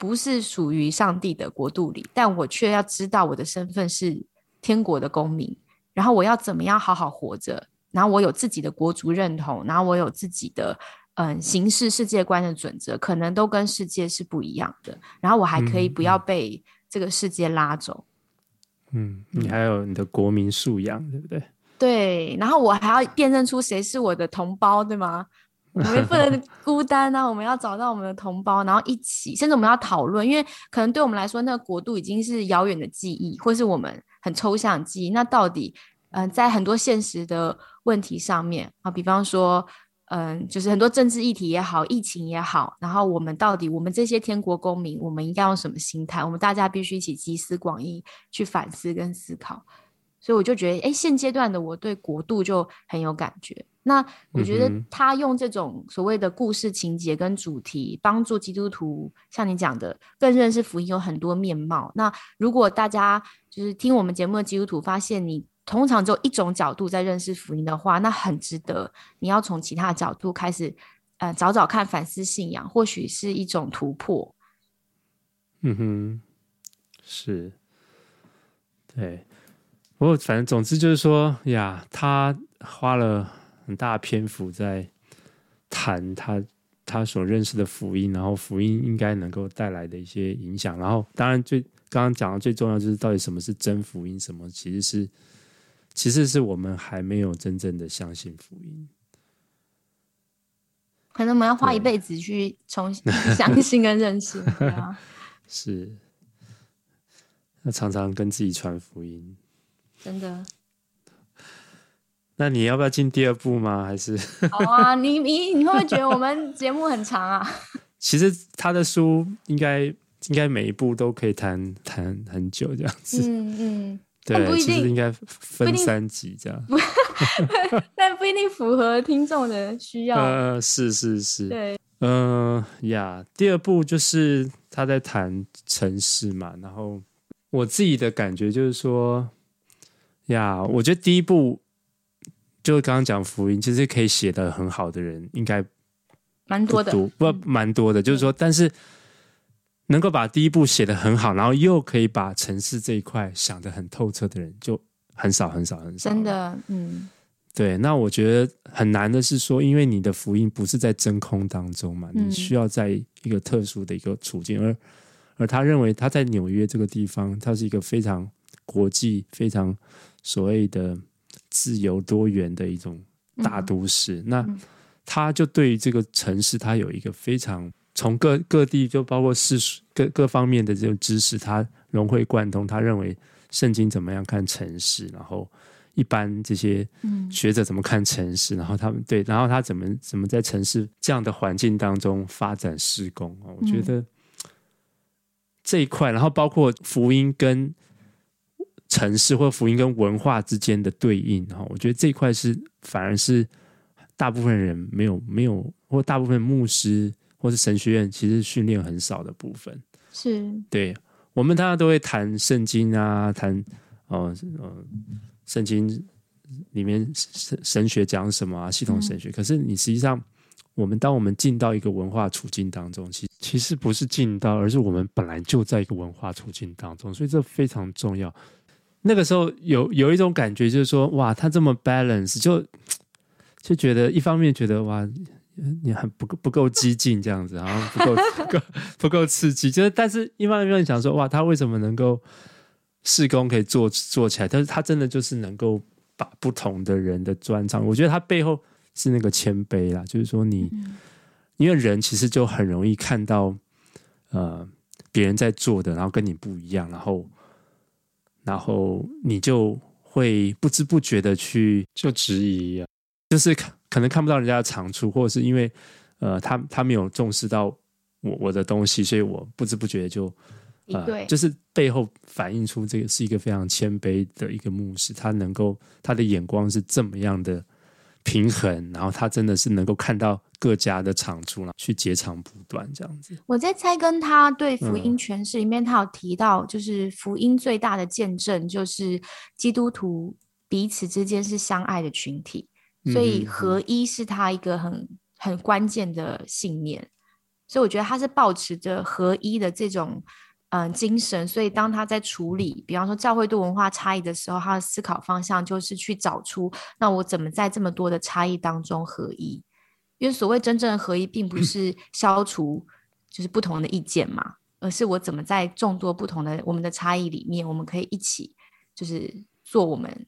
不是属于上帝的国度里，但我却要知道我的身份是天国的公民，然后我要怎么样好好活着，然后我有自己的国族认同，然后我有自己的嗯形式世界观的准则，可能都跟世界是不一样的，然后我还可以不要被这个世界拉走。嗯，你还有你的国民素养，对不对？对，然后我还要辨认出谁是我的同胞，对吗？我们不能孤单啊！我们要找到我们的同胞，然后一起，甚至我们要讨论，因为可能对我们来说，那个国度已经是遥远的记忆，或是我们很抽象记忆。那到底，嗯、在很多现实的问题上面啊，比方说，嗯、就是很多政治议题也好，疫情也好，然后我们到底，我们这些天国公民，我们应该用什么心态？我们大家必须一起集思广益，去反思跟思考。所以我就觉得，哎，现阶段的我对国度就很有感觉。那我觉得他用这种所谓的故事情节跟主题，帮助基督徒像你讲的更认识福音有很多面貌。那如果大家就是听我们节目的基督徒，发现你通常只有一种角度在认识福音的话，那很值得你要从其他角度开始，呃，找找看反思信仰，或许是一种突破。嗯哼，是，对。不过反正总之就是说呀，他花了。很大篇幅在谈他他所认识的福音，然后福音应该能够带来的一些影响。然后，当然最刚刚讲的最重要就是到底什么是真福音，什么其实是其实是我们还没有真正的相信福音。可能我们要花一辈子去重新 [LAUGHS] 相信跟认识。[LAUGHS] 对啊，是。那常常跟自己传福音，真的。那你要不要进第二部吗？还是？[LAUGHS] 好啊，你你你会不会觉得我们节目很长啊？[LAUGHS] 其实他的书应该应该每一部都可以谈谈很久这样子。嗯嗯，[LAUGHS] 对，不一定其实应该分三集这样。不，但不一定符合听众的需要。呃，是是是，对，嗯、呃、呀，第二部就是他在谈城市嘛，然后我自己的感觉就是说，呀，我觉得第一部。就刚刚讲福音，其实可以写的很好的人，应该蛮多的，不蛮多的。就是说，但是能够把第一步写的很好，然后又可以把城市这一块想的很透彻的人，就很少很少很少。真的，嗯，对。那我觉得很难的是说，因为你的福音不是在真空当中嘛，你需要在一个特殊的一个处境，而而他认为他在纽约这个地方，他是一个非常国际、非常所谓的。自由多元的一种大都市，嗯、那他就对于这个城市，他有一个非常从各各地，就包括世俗各各方面的这种知识，他融会贯通。他认为圣经怎么样看城市，然后一般这些学者怎么看城市，然后他们对，然后他怎么怎么在城市这样的环境当中发展施工啊？我觉得这一块，然后包括福音跟。城市或福音跟文化之间的对应，哈，我觉得这一块是反而是大部分人没有没有，或大部分牧师或是神学院其实训练很少的部分。是，对，我们大家都会谈圣经啊，谈哦呃圣经里面神神学讲什么啊，系统神学。嗯、可是你实际上，我们当我们进到一个文化处境当中，其其实不是进到，而是我们本来就在一个文化处境当中，所以这非常重要。那个时候有有一种感觉，就是说，哇，他这么 balance，就就觉得一方面觉得哇，你很不够不够激进这样子，然后不够 [LAUGHS] 不够不够刺激，就是但是一方面想说，哇，他为什么能够试工可以做做起来？但是他真的就是能够把不同的人的专长，我觉得他背后是那个谦卑啦，就是说你，因为人其实就很容易看到呃别人在做的，然后跟你不一样，然后。然后你就会不知不觉的去就质疑，就是可能看不到人家的长处，或者是因为呃他他没有重视到我我的东西，所以我不知不觉就呃对，就是背后反映出这个是一个非常谦卑的一个牧师，他能够他的眼光是这么样的平衡，然后他真的是能够看到。各家的长处了，去截长补短这样子。我在猜，跟他对福音诠释里面，他有提到，就是福音最大的见证，就是基督徒彼此之间是相爱的群体，所以合一是他一个很很关键的信念。所以我觉得他是保持着合一的这种。嗯，精神。所以当他在处理，比方说教会对文化差异的时候，他的思考方向就是去找出，那我怎么在这么多的差异当中合一？因为所谓真正的合一，并不是消除就是不同的意见嘛，而是我怎么在众多不同的我们的差异里面，我们可以一起就是做我们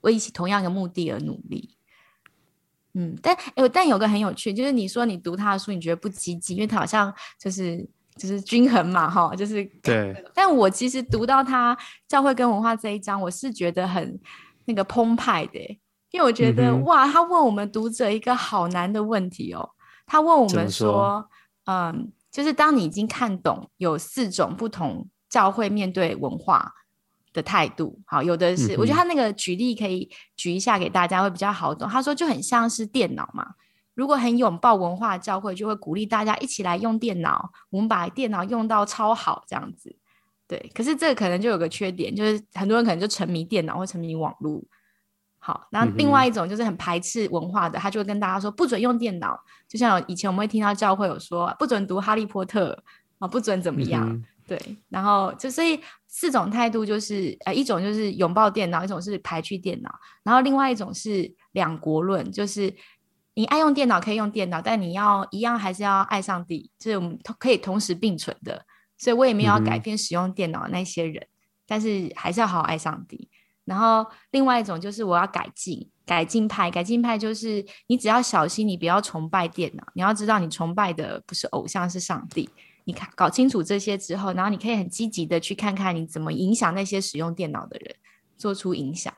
为一起同样一个目的而努力。嗯，但有但有个很有趣，就是你说你读他的书，你觉得不积极，因为他好像就是就是均衡嘛，哈，就是对。但我其实读到他教会跟文化这一章，我是觉得很那个澎湃的。因为我觉得、嗯、哇，他问我们读者一个好难的问题哦。他问我们说，嗯，就是当你已经看懂有四种不同教会面对文化的态度，好，有的是、嗯，我觉得他那个举例可以举一下给大家会比较好懂。他说就很像是电脑嘛，如果很拥抱文化教会，就会鼓励大家一起来用电脑，我们把电脑用到超好这样子。对，可是这个可能就有个缺点，就是很多人可能就沉迷电脑或沉迷网络。好，然后另外一种就是很排斥文化的，嗯、他就会跟大家说不准用电脑，就像以前我们会听到教会有说不准读哈利波特啊，不准怎么样、嗯，对，然后就所以四种态度就是呃一种就是拥抱电脑，一种是排斥电脑，然后另外一种是两国论，就是你爱用电脑可以用电脑，但你要一样还是要爱上帝，就是我们可以同时并存的，所以我也没有要改变使用电脑的那些人、嗯，但是还是要好好爱上帝。然后另外一种就是我要改进，改进派，改进派就是你只要小心，你不要崇拜电脑，你要知道你崇拜的不是偶像，是上帝。你看搞清楚这些之后，然后你可以很积极的去看看你怎么影响那些使用电脑的人，做出影响。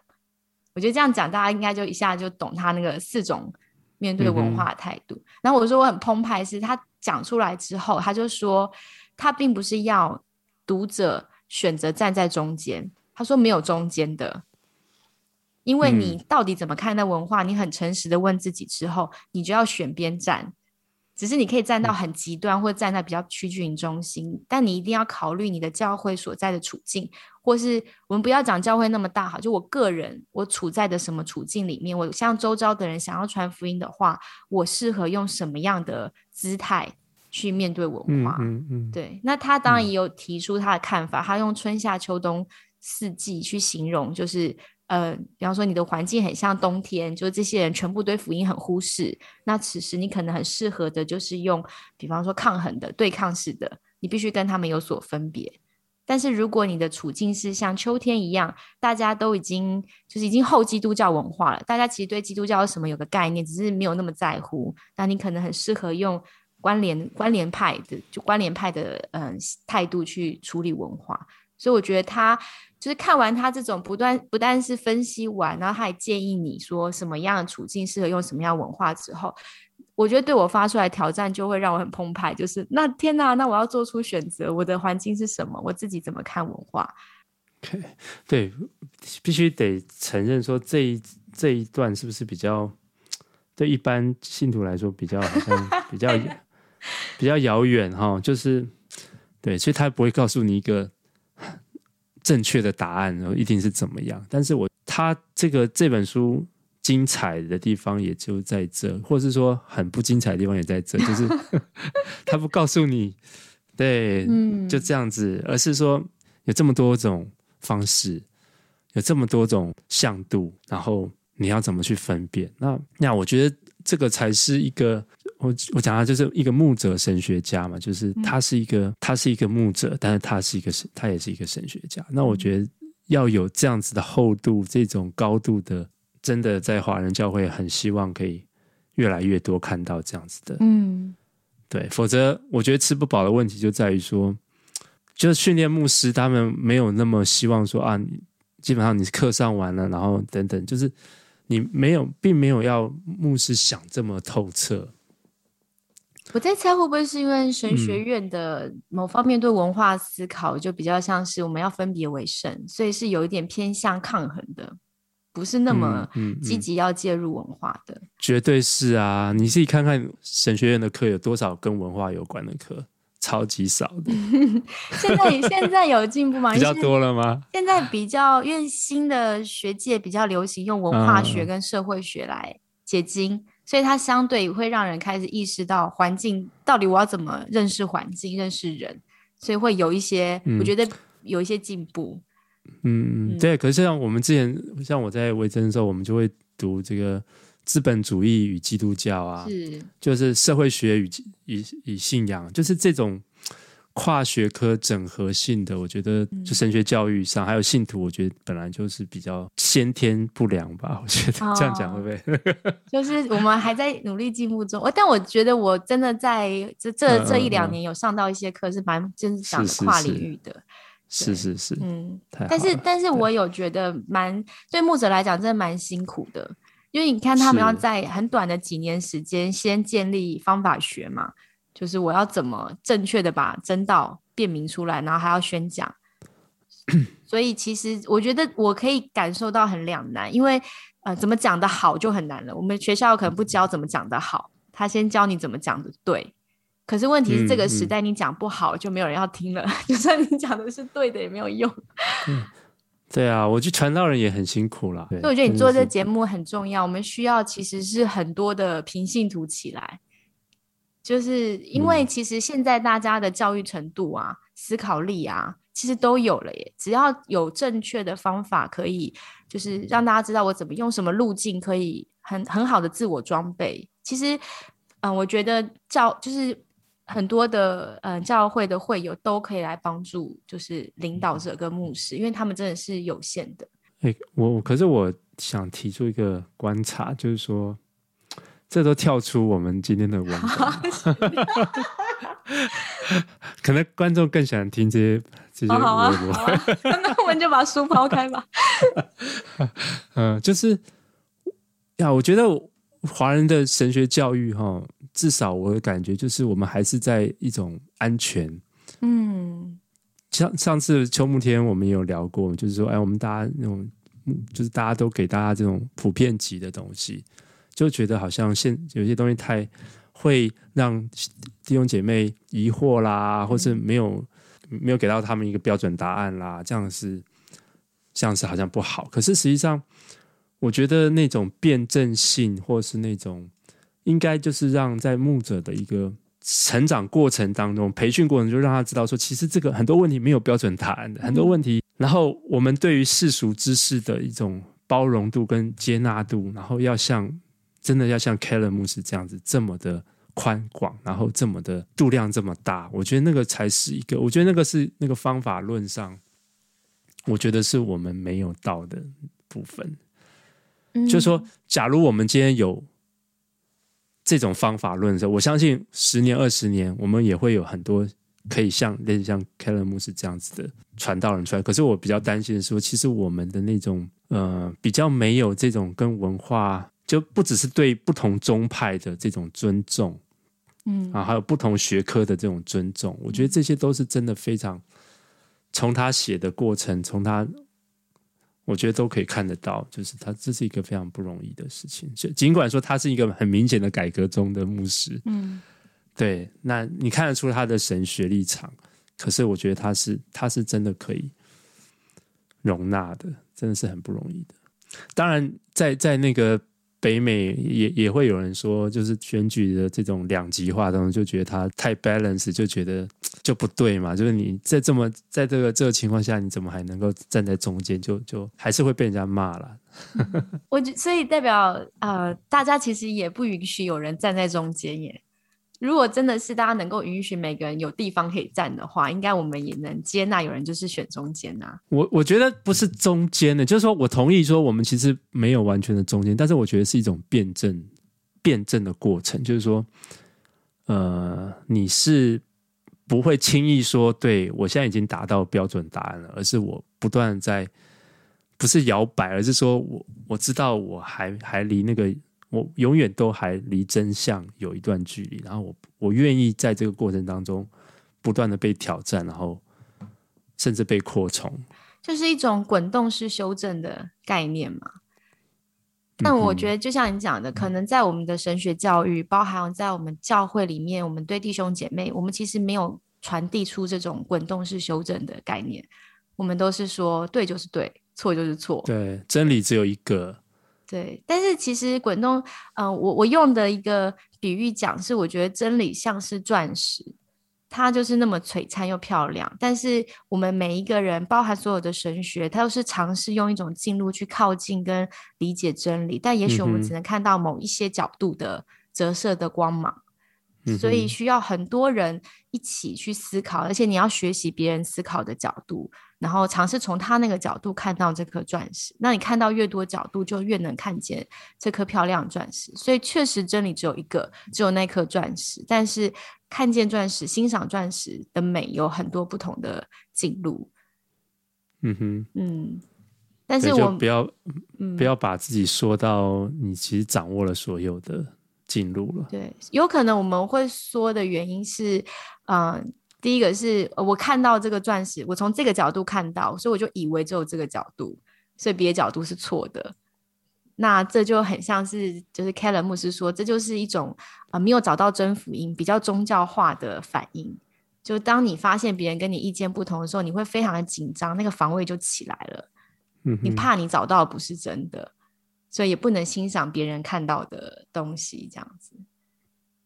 我觉得这样讲，大家应该就一下就懂他那个四种面对文化的态度。嗯、然后我说我很澎湃，是他讲出来之后，他就说他并不是要读者选择站在中间。他说没有中间的，因为你到底怎么看待文化，嗯，你很诚实的问自己之后，你就要选边站。只是你可以站到很极端，或站在比较趋近于中心，但你一定要考虑你的教会所在的处境，或是我们不要讲教会那么大好，就我个人我处在的什么处境里面，我向周遭的人想要传福音的话，我适合用什么样的姿态去面对文化？嗯嗯，嗯，对。那他当然也有提出他的看法，他用春夏秋冬。四季去形容，就是呃，比方说你的环境很像冬天，就是这些人全部对福音很忽视。那此时你可能很适合的，就是用比方说抗衡的、对抗式的，你必须跟他们有所分别。但是如果你的处境是像秋天一样，大家都已经就是已经后基督教文化了，大家其实对基督教什么有个概念，只是没有那么在乎。那你可能很适合用关联关联派的，就关联派的嗯、态度去处理文化。所以我觉得他。就是看完他这种不断不但是分析完，然后他还建议你说什么样的处境适合用什么样文化之后，我觉得对我发出来挑战就会让我很澎湃。就是那天哪，那我要做出选择，我的环境是什么？我自己怎么看文化？对，必须得承认说这一这一段是不是比较对一般信徒来说比较好像比较 [LAUGHS] 比较遥远哈？就是对，所以他不会告诉你一个正确的答案，然后一定是怎么样。但是我他这个这本书精彩的地方也就在这，或是说很不精彩的地方也在这，[LAUGHS] 就是他不告诉你，对，嗯，就这样子，而是说。有这么多种方式，有这么多种向度，然后你要怎么去分辨？那那我觉得这个才是一个我我讲的就是一个牧者神学家嘛，就是他是一个、嗯、他是一个牧者，但是他是一个神，他也是一个神学家。那我觉得要有这样子的厚度，这种高度的，真的在华人教会很希望可以越来越多看到这样子的，嗯，对，否则我觉得吃不饱的问题就在于说。就是训练牧师，他们没有那么希望说啊，基本上你课上完了，然后等等，就是你没有，并没有要牧师想这么透彻。我在猜会不会是因为神学院的某方面对文化思考就比较像是我们要分别为圣，所以是有一点偏向抗衡的，不是那么积极要介入文化的。嗯嗯嗯。绝对是啊，你自己看看神学院的课有多少跟文化有关的课。超级少的，[LAUGHS] 现在现在有进步吗？比较多了吗？现在比较，因为新的学界比较流行用文化学跟社会学来解经，嗯、所以它相对会让人开始意识到环境到底我要怎么认识环境、认识人，所以会有一些，嗯、我觉得有一些进步。嗯，嗯对。可是像我们之前，像我在维珍的时候，我们就会读这个。资本主义与基督教啊，是就是社会学与与与信仰，就是这种跨学科整合性的。我觉得，就神学教育上、嗯、还有信徒，我觉得本来就是比较先天不良吧。[LAUGHS] 我觉得这样讲会不会？哦、[LAUGHS] 就是我们还在努力进步中。但我觉得我真的在这这这一两年有上到一些课，是蛮就是讲跨领域的。是是是，嗯。但是但是我有觉得蛮对牧者来讲，真的蛮辛苦的。因为你看，他们要在很短的几年时间先建立方法学嘛，就是我要怎么正确的把真道辨明出来，然后还要宣讲。所以其实我觉得我可以感受到很两难，因为呃，怎么讲的好就很难了。我们学校可能不教怎么讲的好，他先教你怎么讲的对。可是问题是，这个时代你讲不好，就没有人要听了。嗯嗯、就算你讲的是对的，也没有用。嗯 [LAUGHS] 对啊，我觉得传道人也很辛苦啦。所以我觉得你做这个节目很重要。我们需要其实是很多的平信徒起来，就是因为其实现在大家的教育程度啊、嗯、思考力啊，其实都有了耶。只要有正确的方法，可以就是让大家知道我怎么用什么路径，可以很很好的自我装备。其实，嗯、呃，我觉得教就是。很多的呃教会的会友都可以来帮助，就是领导者跟牧师，因为他们真的是有限的。哎、欸，我可是我想提出一个观察，就是说，这都跳出我们今天的文本，可能观众更喜欢听这些这些。那我们就把书抛开吧。嗯、[LAUGHS] 呃，就是呀，我觉得华人的神学教育哈。至少我的感觉就是，我们还是在一种安全。嗯，像上次秋木天我们也有聊过，就是说，哎，我们大家那种，就是大家都给大家这种普遍级的东西，就觉得好像现有些东西太会让弟兄姐妹疑惑啦，或是没有没有给到他们一个标准答案啦，这样是这样是好像不好。可是实际上，我觉得那种辩证性，或是那种。应该就是让在牧者的一个成长过程当中，培训过程，就让他知道说，其实这个很多问题没有标准答案的，很多问题。然后我们对于世俗知识的一种包容度跟接纳度，然后要像真的要像 Keller 牧师这样子这么的宽广，然后这么的度量这么大，我觉得那个才是一个，我觉得那个是那个方法论上，我觉得是我们没有到的部分。嗯，就是说，假如我们今天有。这种方法论的时候，我相信十年、二十年，我们也会有很多可以像类似像凯勒牧师这样子的传道人出来。可是我比较担心的是说，其实我们的那种呃比较没有这种跟文化，就不只是对不同宗派的这种尊重，嗯啊，还有不同学科的这种尊重，我觉得这些都是真的非常从他写的过程，从他，我觉得都可以看得到，就是他这是一个非常不容易的事情。就尽管说他是一个很明显的改革中的牧师，嗯，对，那你看得出他的神学立场，可是我觉得他是他是真的可以容纳的，真的是很不容易的。当然在，在在那个。北美也也会有人说，就是选举的这种两极化当中，就觉得他太 balance，就觉得就不对嘛。就是你在这么在这个这个情况下，你怎么还能够站在中间？就就还是会被人家骂了。我所以代表呃，大家其实也不允许有人站在中间耶。如果真的是大家能够允许每个人有地方可以站的话，应该我们也能接纳有人就是选中间啊。我我觉得不是中间的，就是说我同意说我们其实没有完全的中间，但是我觉得是一种辩证辩证的过程，就是说，呃，你是不会轻易说对我现在已经达到标准答案了，而是我不断在不是摇摆，而是说我我知道我还还离那个。我永远都还离真相有一段距离，然后我我愿意在这个过程当中不断的被挑战，然后甚至被扩充，就是一种滚动式修正的概念嘛。但我觉得，就像你讲的，可能在我们的神学教育，包含在我们教会里面，我们对弟兄姐妹，我们其实没有传递出这种滚动式修正的概念。我们都是说对就是对，错就是错，对，真理只有一个。对，但是其实滚动，嗯、呃，我我用的一个比喻讲是，我觉得真理像是钻石，它就是那么璀璨又漂亮。但是我们每一个人，包含所有的神学，它都是尝试用一种进入去靠近跟理解真理，但也许我们只能看到某一些角度的折射的光芒。所以需要很多人一起去思考，而且你要学习别人思考的角度，然后尝试从他那个角度看到这颗钻石。那你看到越多角度，就越能看见这颗漂亮钻石。所以确实真理只有一个，只有那颗钻石。但是看见钻石、欣赏钻石的美，有很多不同的进路。嗯哼，嗯。但是我不要、嗯、不要把自己说到你其实掌握了所有的。进入了，对，有可能我们会说的原因是，嗯、呃，第一个是我看到这个钻石，我从这个角度看到，所以我就以为只有这个角度，所以别的角度是错的。那这就很像是，就是 Keller 牧师说，这就是一种啊、呃、没有找到真福音，比较宗教化的反应。就当你发现别人跟你意见不同的时候，你会非常的紧张，那个防卫就起来了。嗯，你怕你找到的不是真的。所以也不能欣赏别人看到的东西，这样子。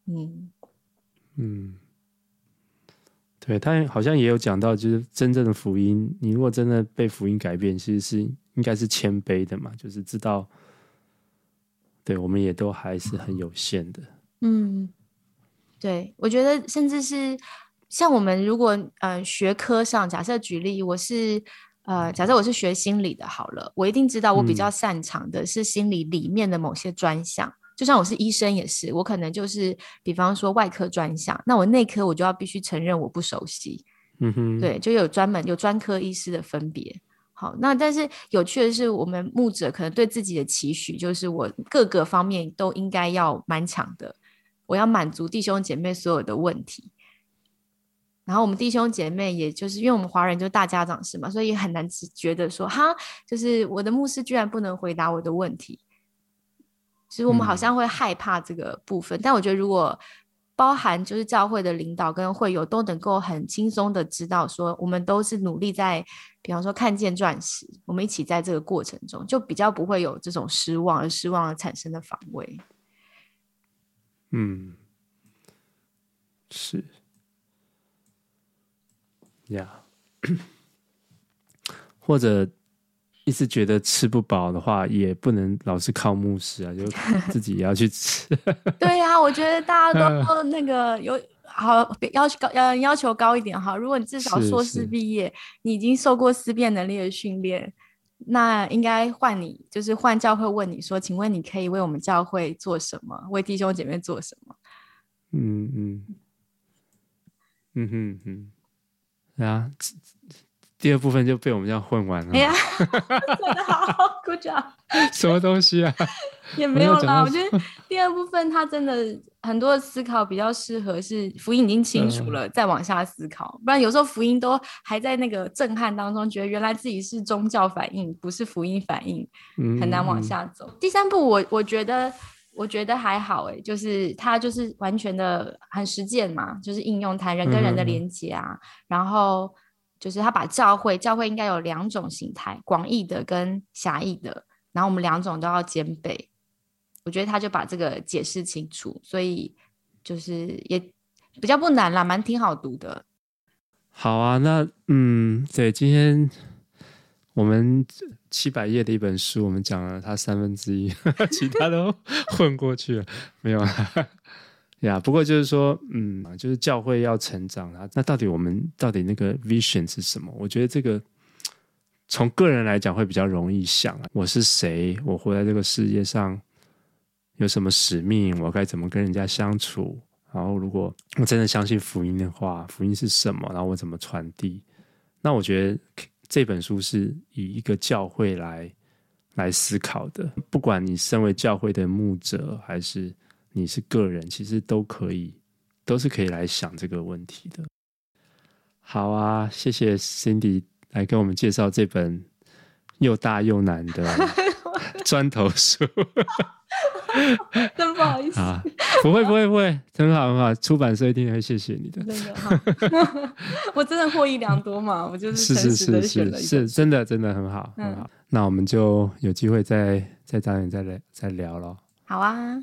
嗯嗯，对，他好像也有讲到，就是真正的福音，你如果真的被福音改变，其实是应该是谦卑的嘛，就是知道，对我们也都还是很有限的。嗯，对，我觉得甚至是像我们如果呃学科上，假设举例，我是。呃，假设我是学心理的，好了，我一定知道我比较擅长的是心理里面的某些专项。嗯。就像我是医生也是，我可能就是，比方说外科专项，那我内科我就要必须承认我不熟悉。嗯哼，对，就有专门有专科医师的分别。好，那但是有趣的是，我们牧者可能对自己的期许就是我各个方面都应该要蛮强的，我要满足弟兄姐妹所有的问题。然后我们弟兄姐妹，也就是因为我们华人就是大家长是嘛，所以很难觉得说哈，就是我的牧师居然不能回答我的问题。其实我们好像会害怕这个部分，嗯、但我觉得如果包含就是教会的领导跟会友都能够很轻松的知道说，我们都是努力在，比方说看见钻石，我们一起在这个过程中，就比较不会有这种失望而失望而产生的防卫。嗯，是。呀、yeah. [COUGHS] 或者一直觉得吃不饱的话，也不能老是靠牧师啊，就自己也要去吃。[LAUGHS] 对呀、啊，我觉得大家都那个有好要求高，要要求高一点哈。如果你至少硕士毕业，你已经受过思辨能力的训练，那应该换你，就是换教会问你说，请问你可以为我们教会做什么？为弟兄姐妹做什么？嗯嗯嗯哼哼。啊，第二部分就被我们这样混完了。哎呀，做的好，Good job。[LAUGHS] 什么东西啊？[LAUGHS] 也没有啦，我觉得第二部分它真的很多的思考比较适合是福音已经清楚了，嗯、再往下思考，不然有时候福音都还在那个震撼当中，觉得原来自己是宗教反应，不是福音反应，很难往下走。嗯、第三步我，我我觉得我觉得还好，哎，就是他就是完全的很实践嘛，就是应用谈人跟人的连接啊，嗯、然后就是他把教会教会应该有两种形态，广义的跟狭义的，然后我们两种都要兼备。我觉得他就把这个解释清楚，所以就是也比较不难啦，蛮挺好读的。好啊，那嗯，对，今天我们七百页的一本书，我们讲了它三分之一，[LAUGHS] 其他都混过去了，没有啊？[LAUGHS] 呀，不过就是说，嗯，就是教会要成长啊，那到底我们到底那个 vision 是什么？我觉得这个从个人来讲会比较容易想，我是谁？我活在这个世界上。有什么使命？我该怎么跟人家相处？然后，如果我真的相信福音的话，福音是什么？然后我怎么传递？那我觉得这本书是以一个教会来来思考的。不管你身为教会的牧者，还是你是个人，其实都可以，都是可以来想这个问题的。好啊，谢谢 Cindy 来跟我们介绍这本又大又难的 [LAUGHS] 砖头书。[LAUGHS] 真不好意思啊，不会不会不会，很好很好，出版社一定会谢谢你的。真的，[LAUGHS] 我真的获益良多嘛，我就是是是是是是，真的真的很好很好。那我们就有机会再再找你再来再聊咯。好啊，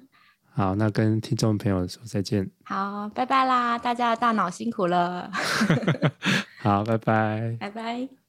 好，那跟听众朋友说再见。好，拜拜啦，大家的大脑辛苦了。好，拜拜，拜拜。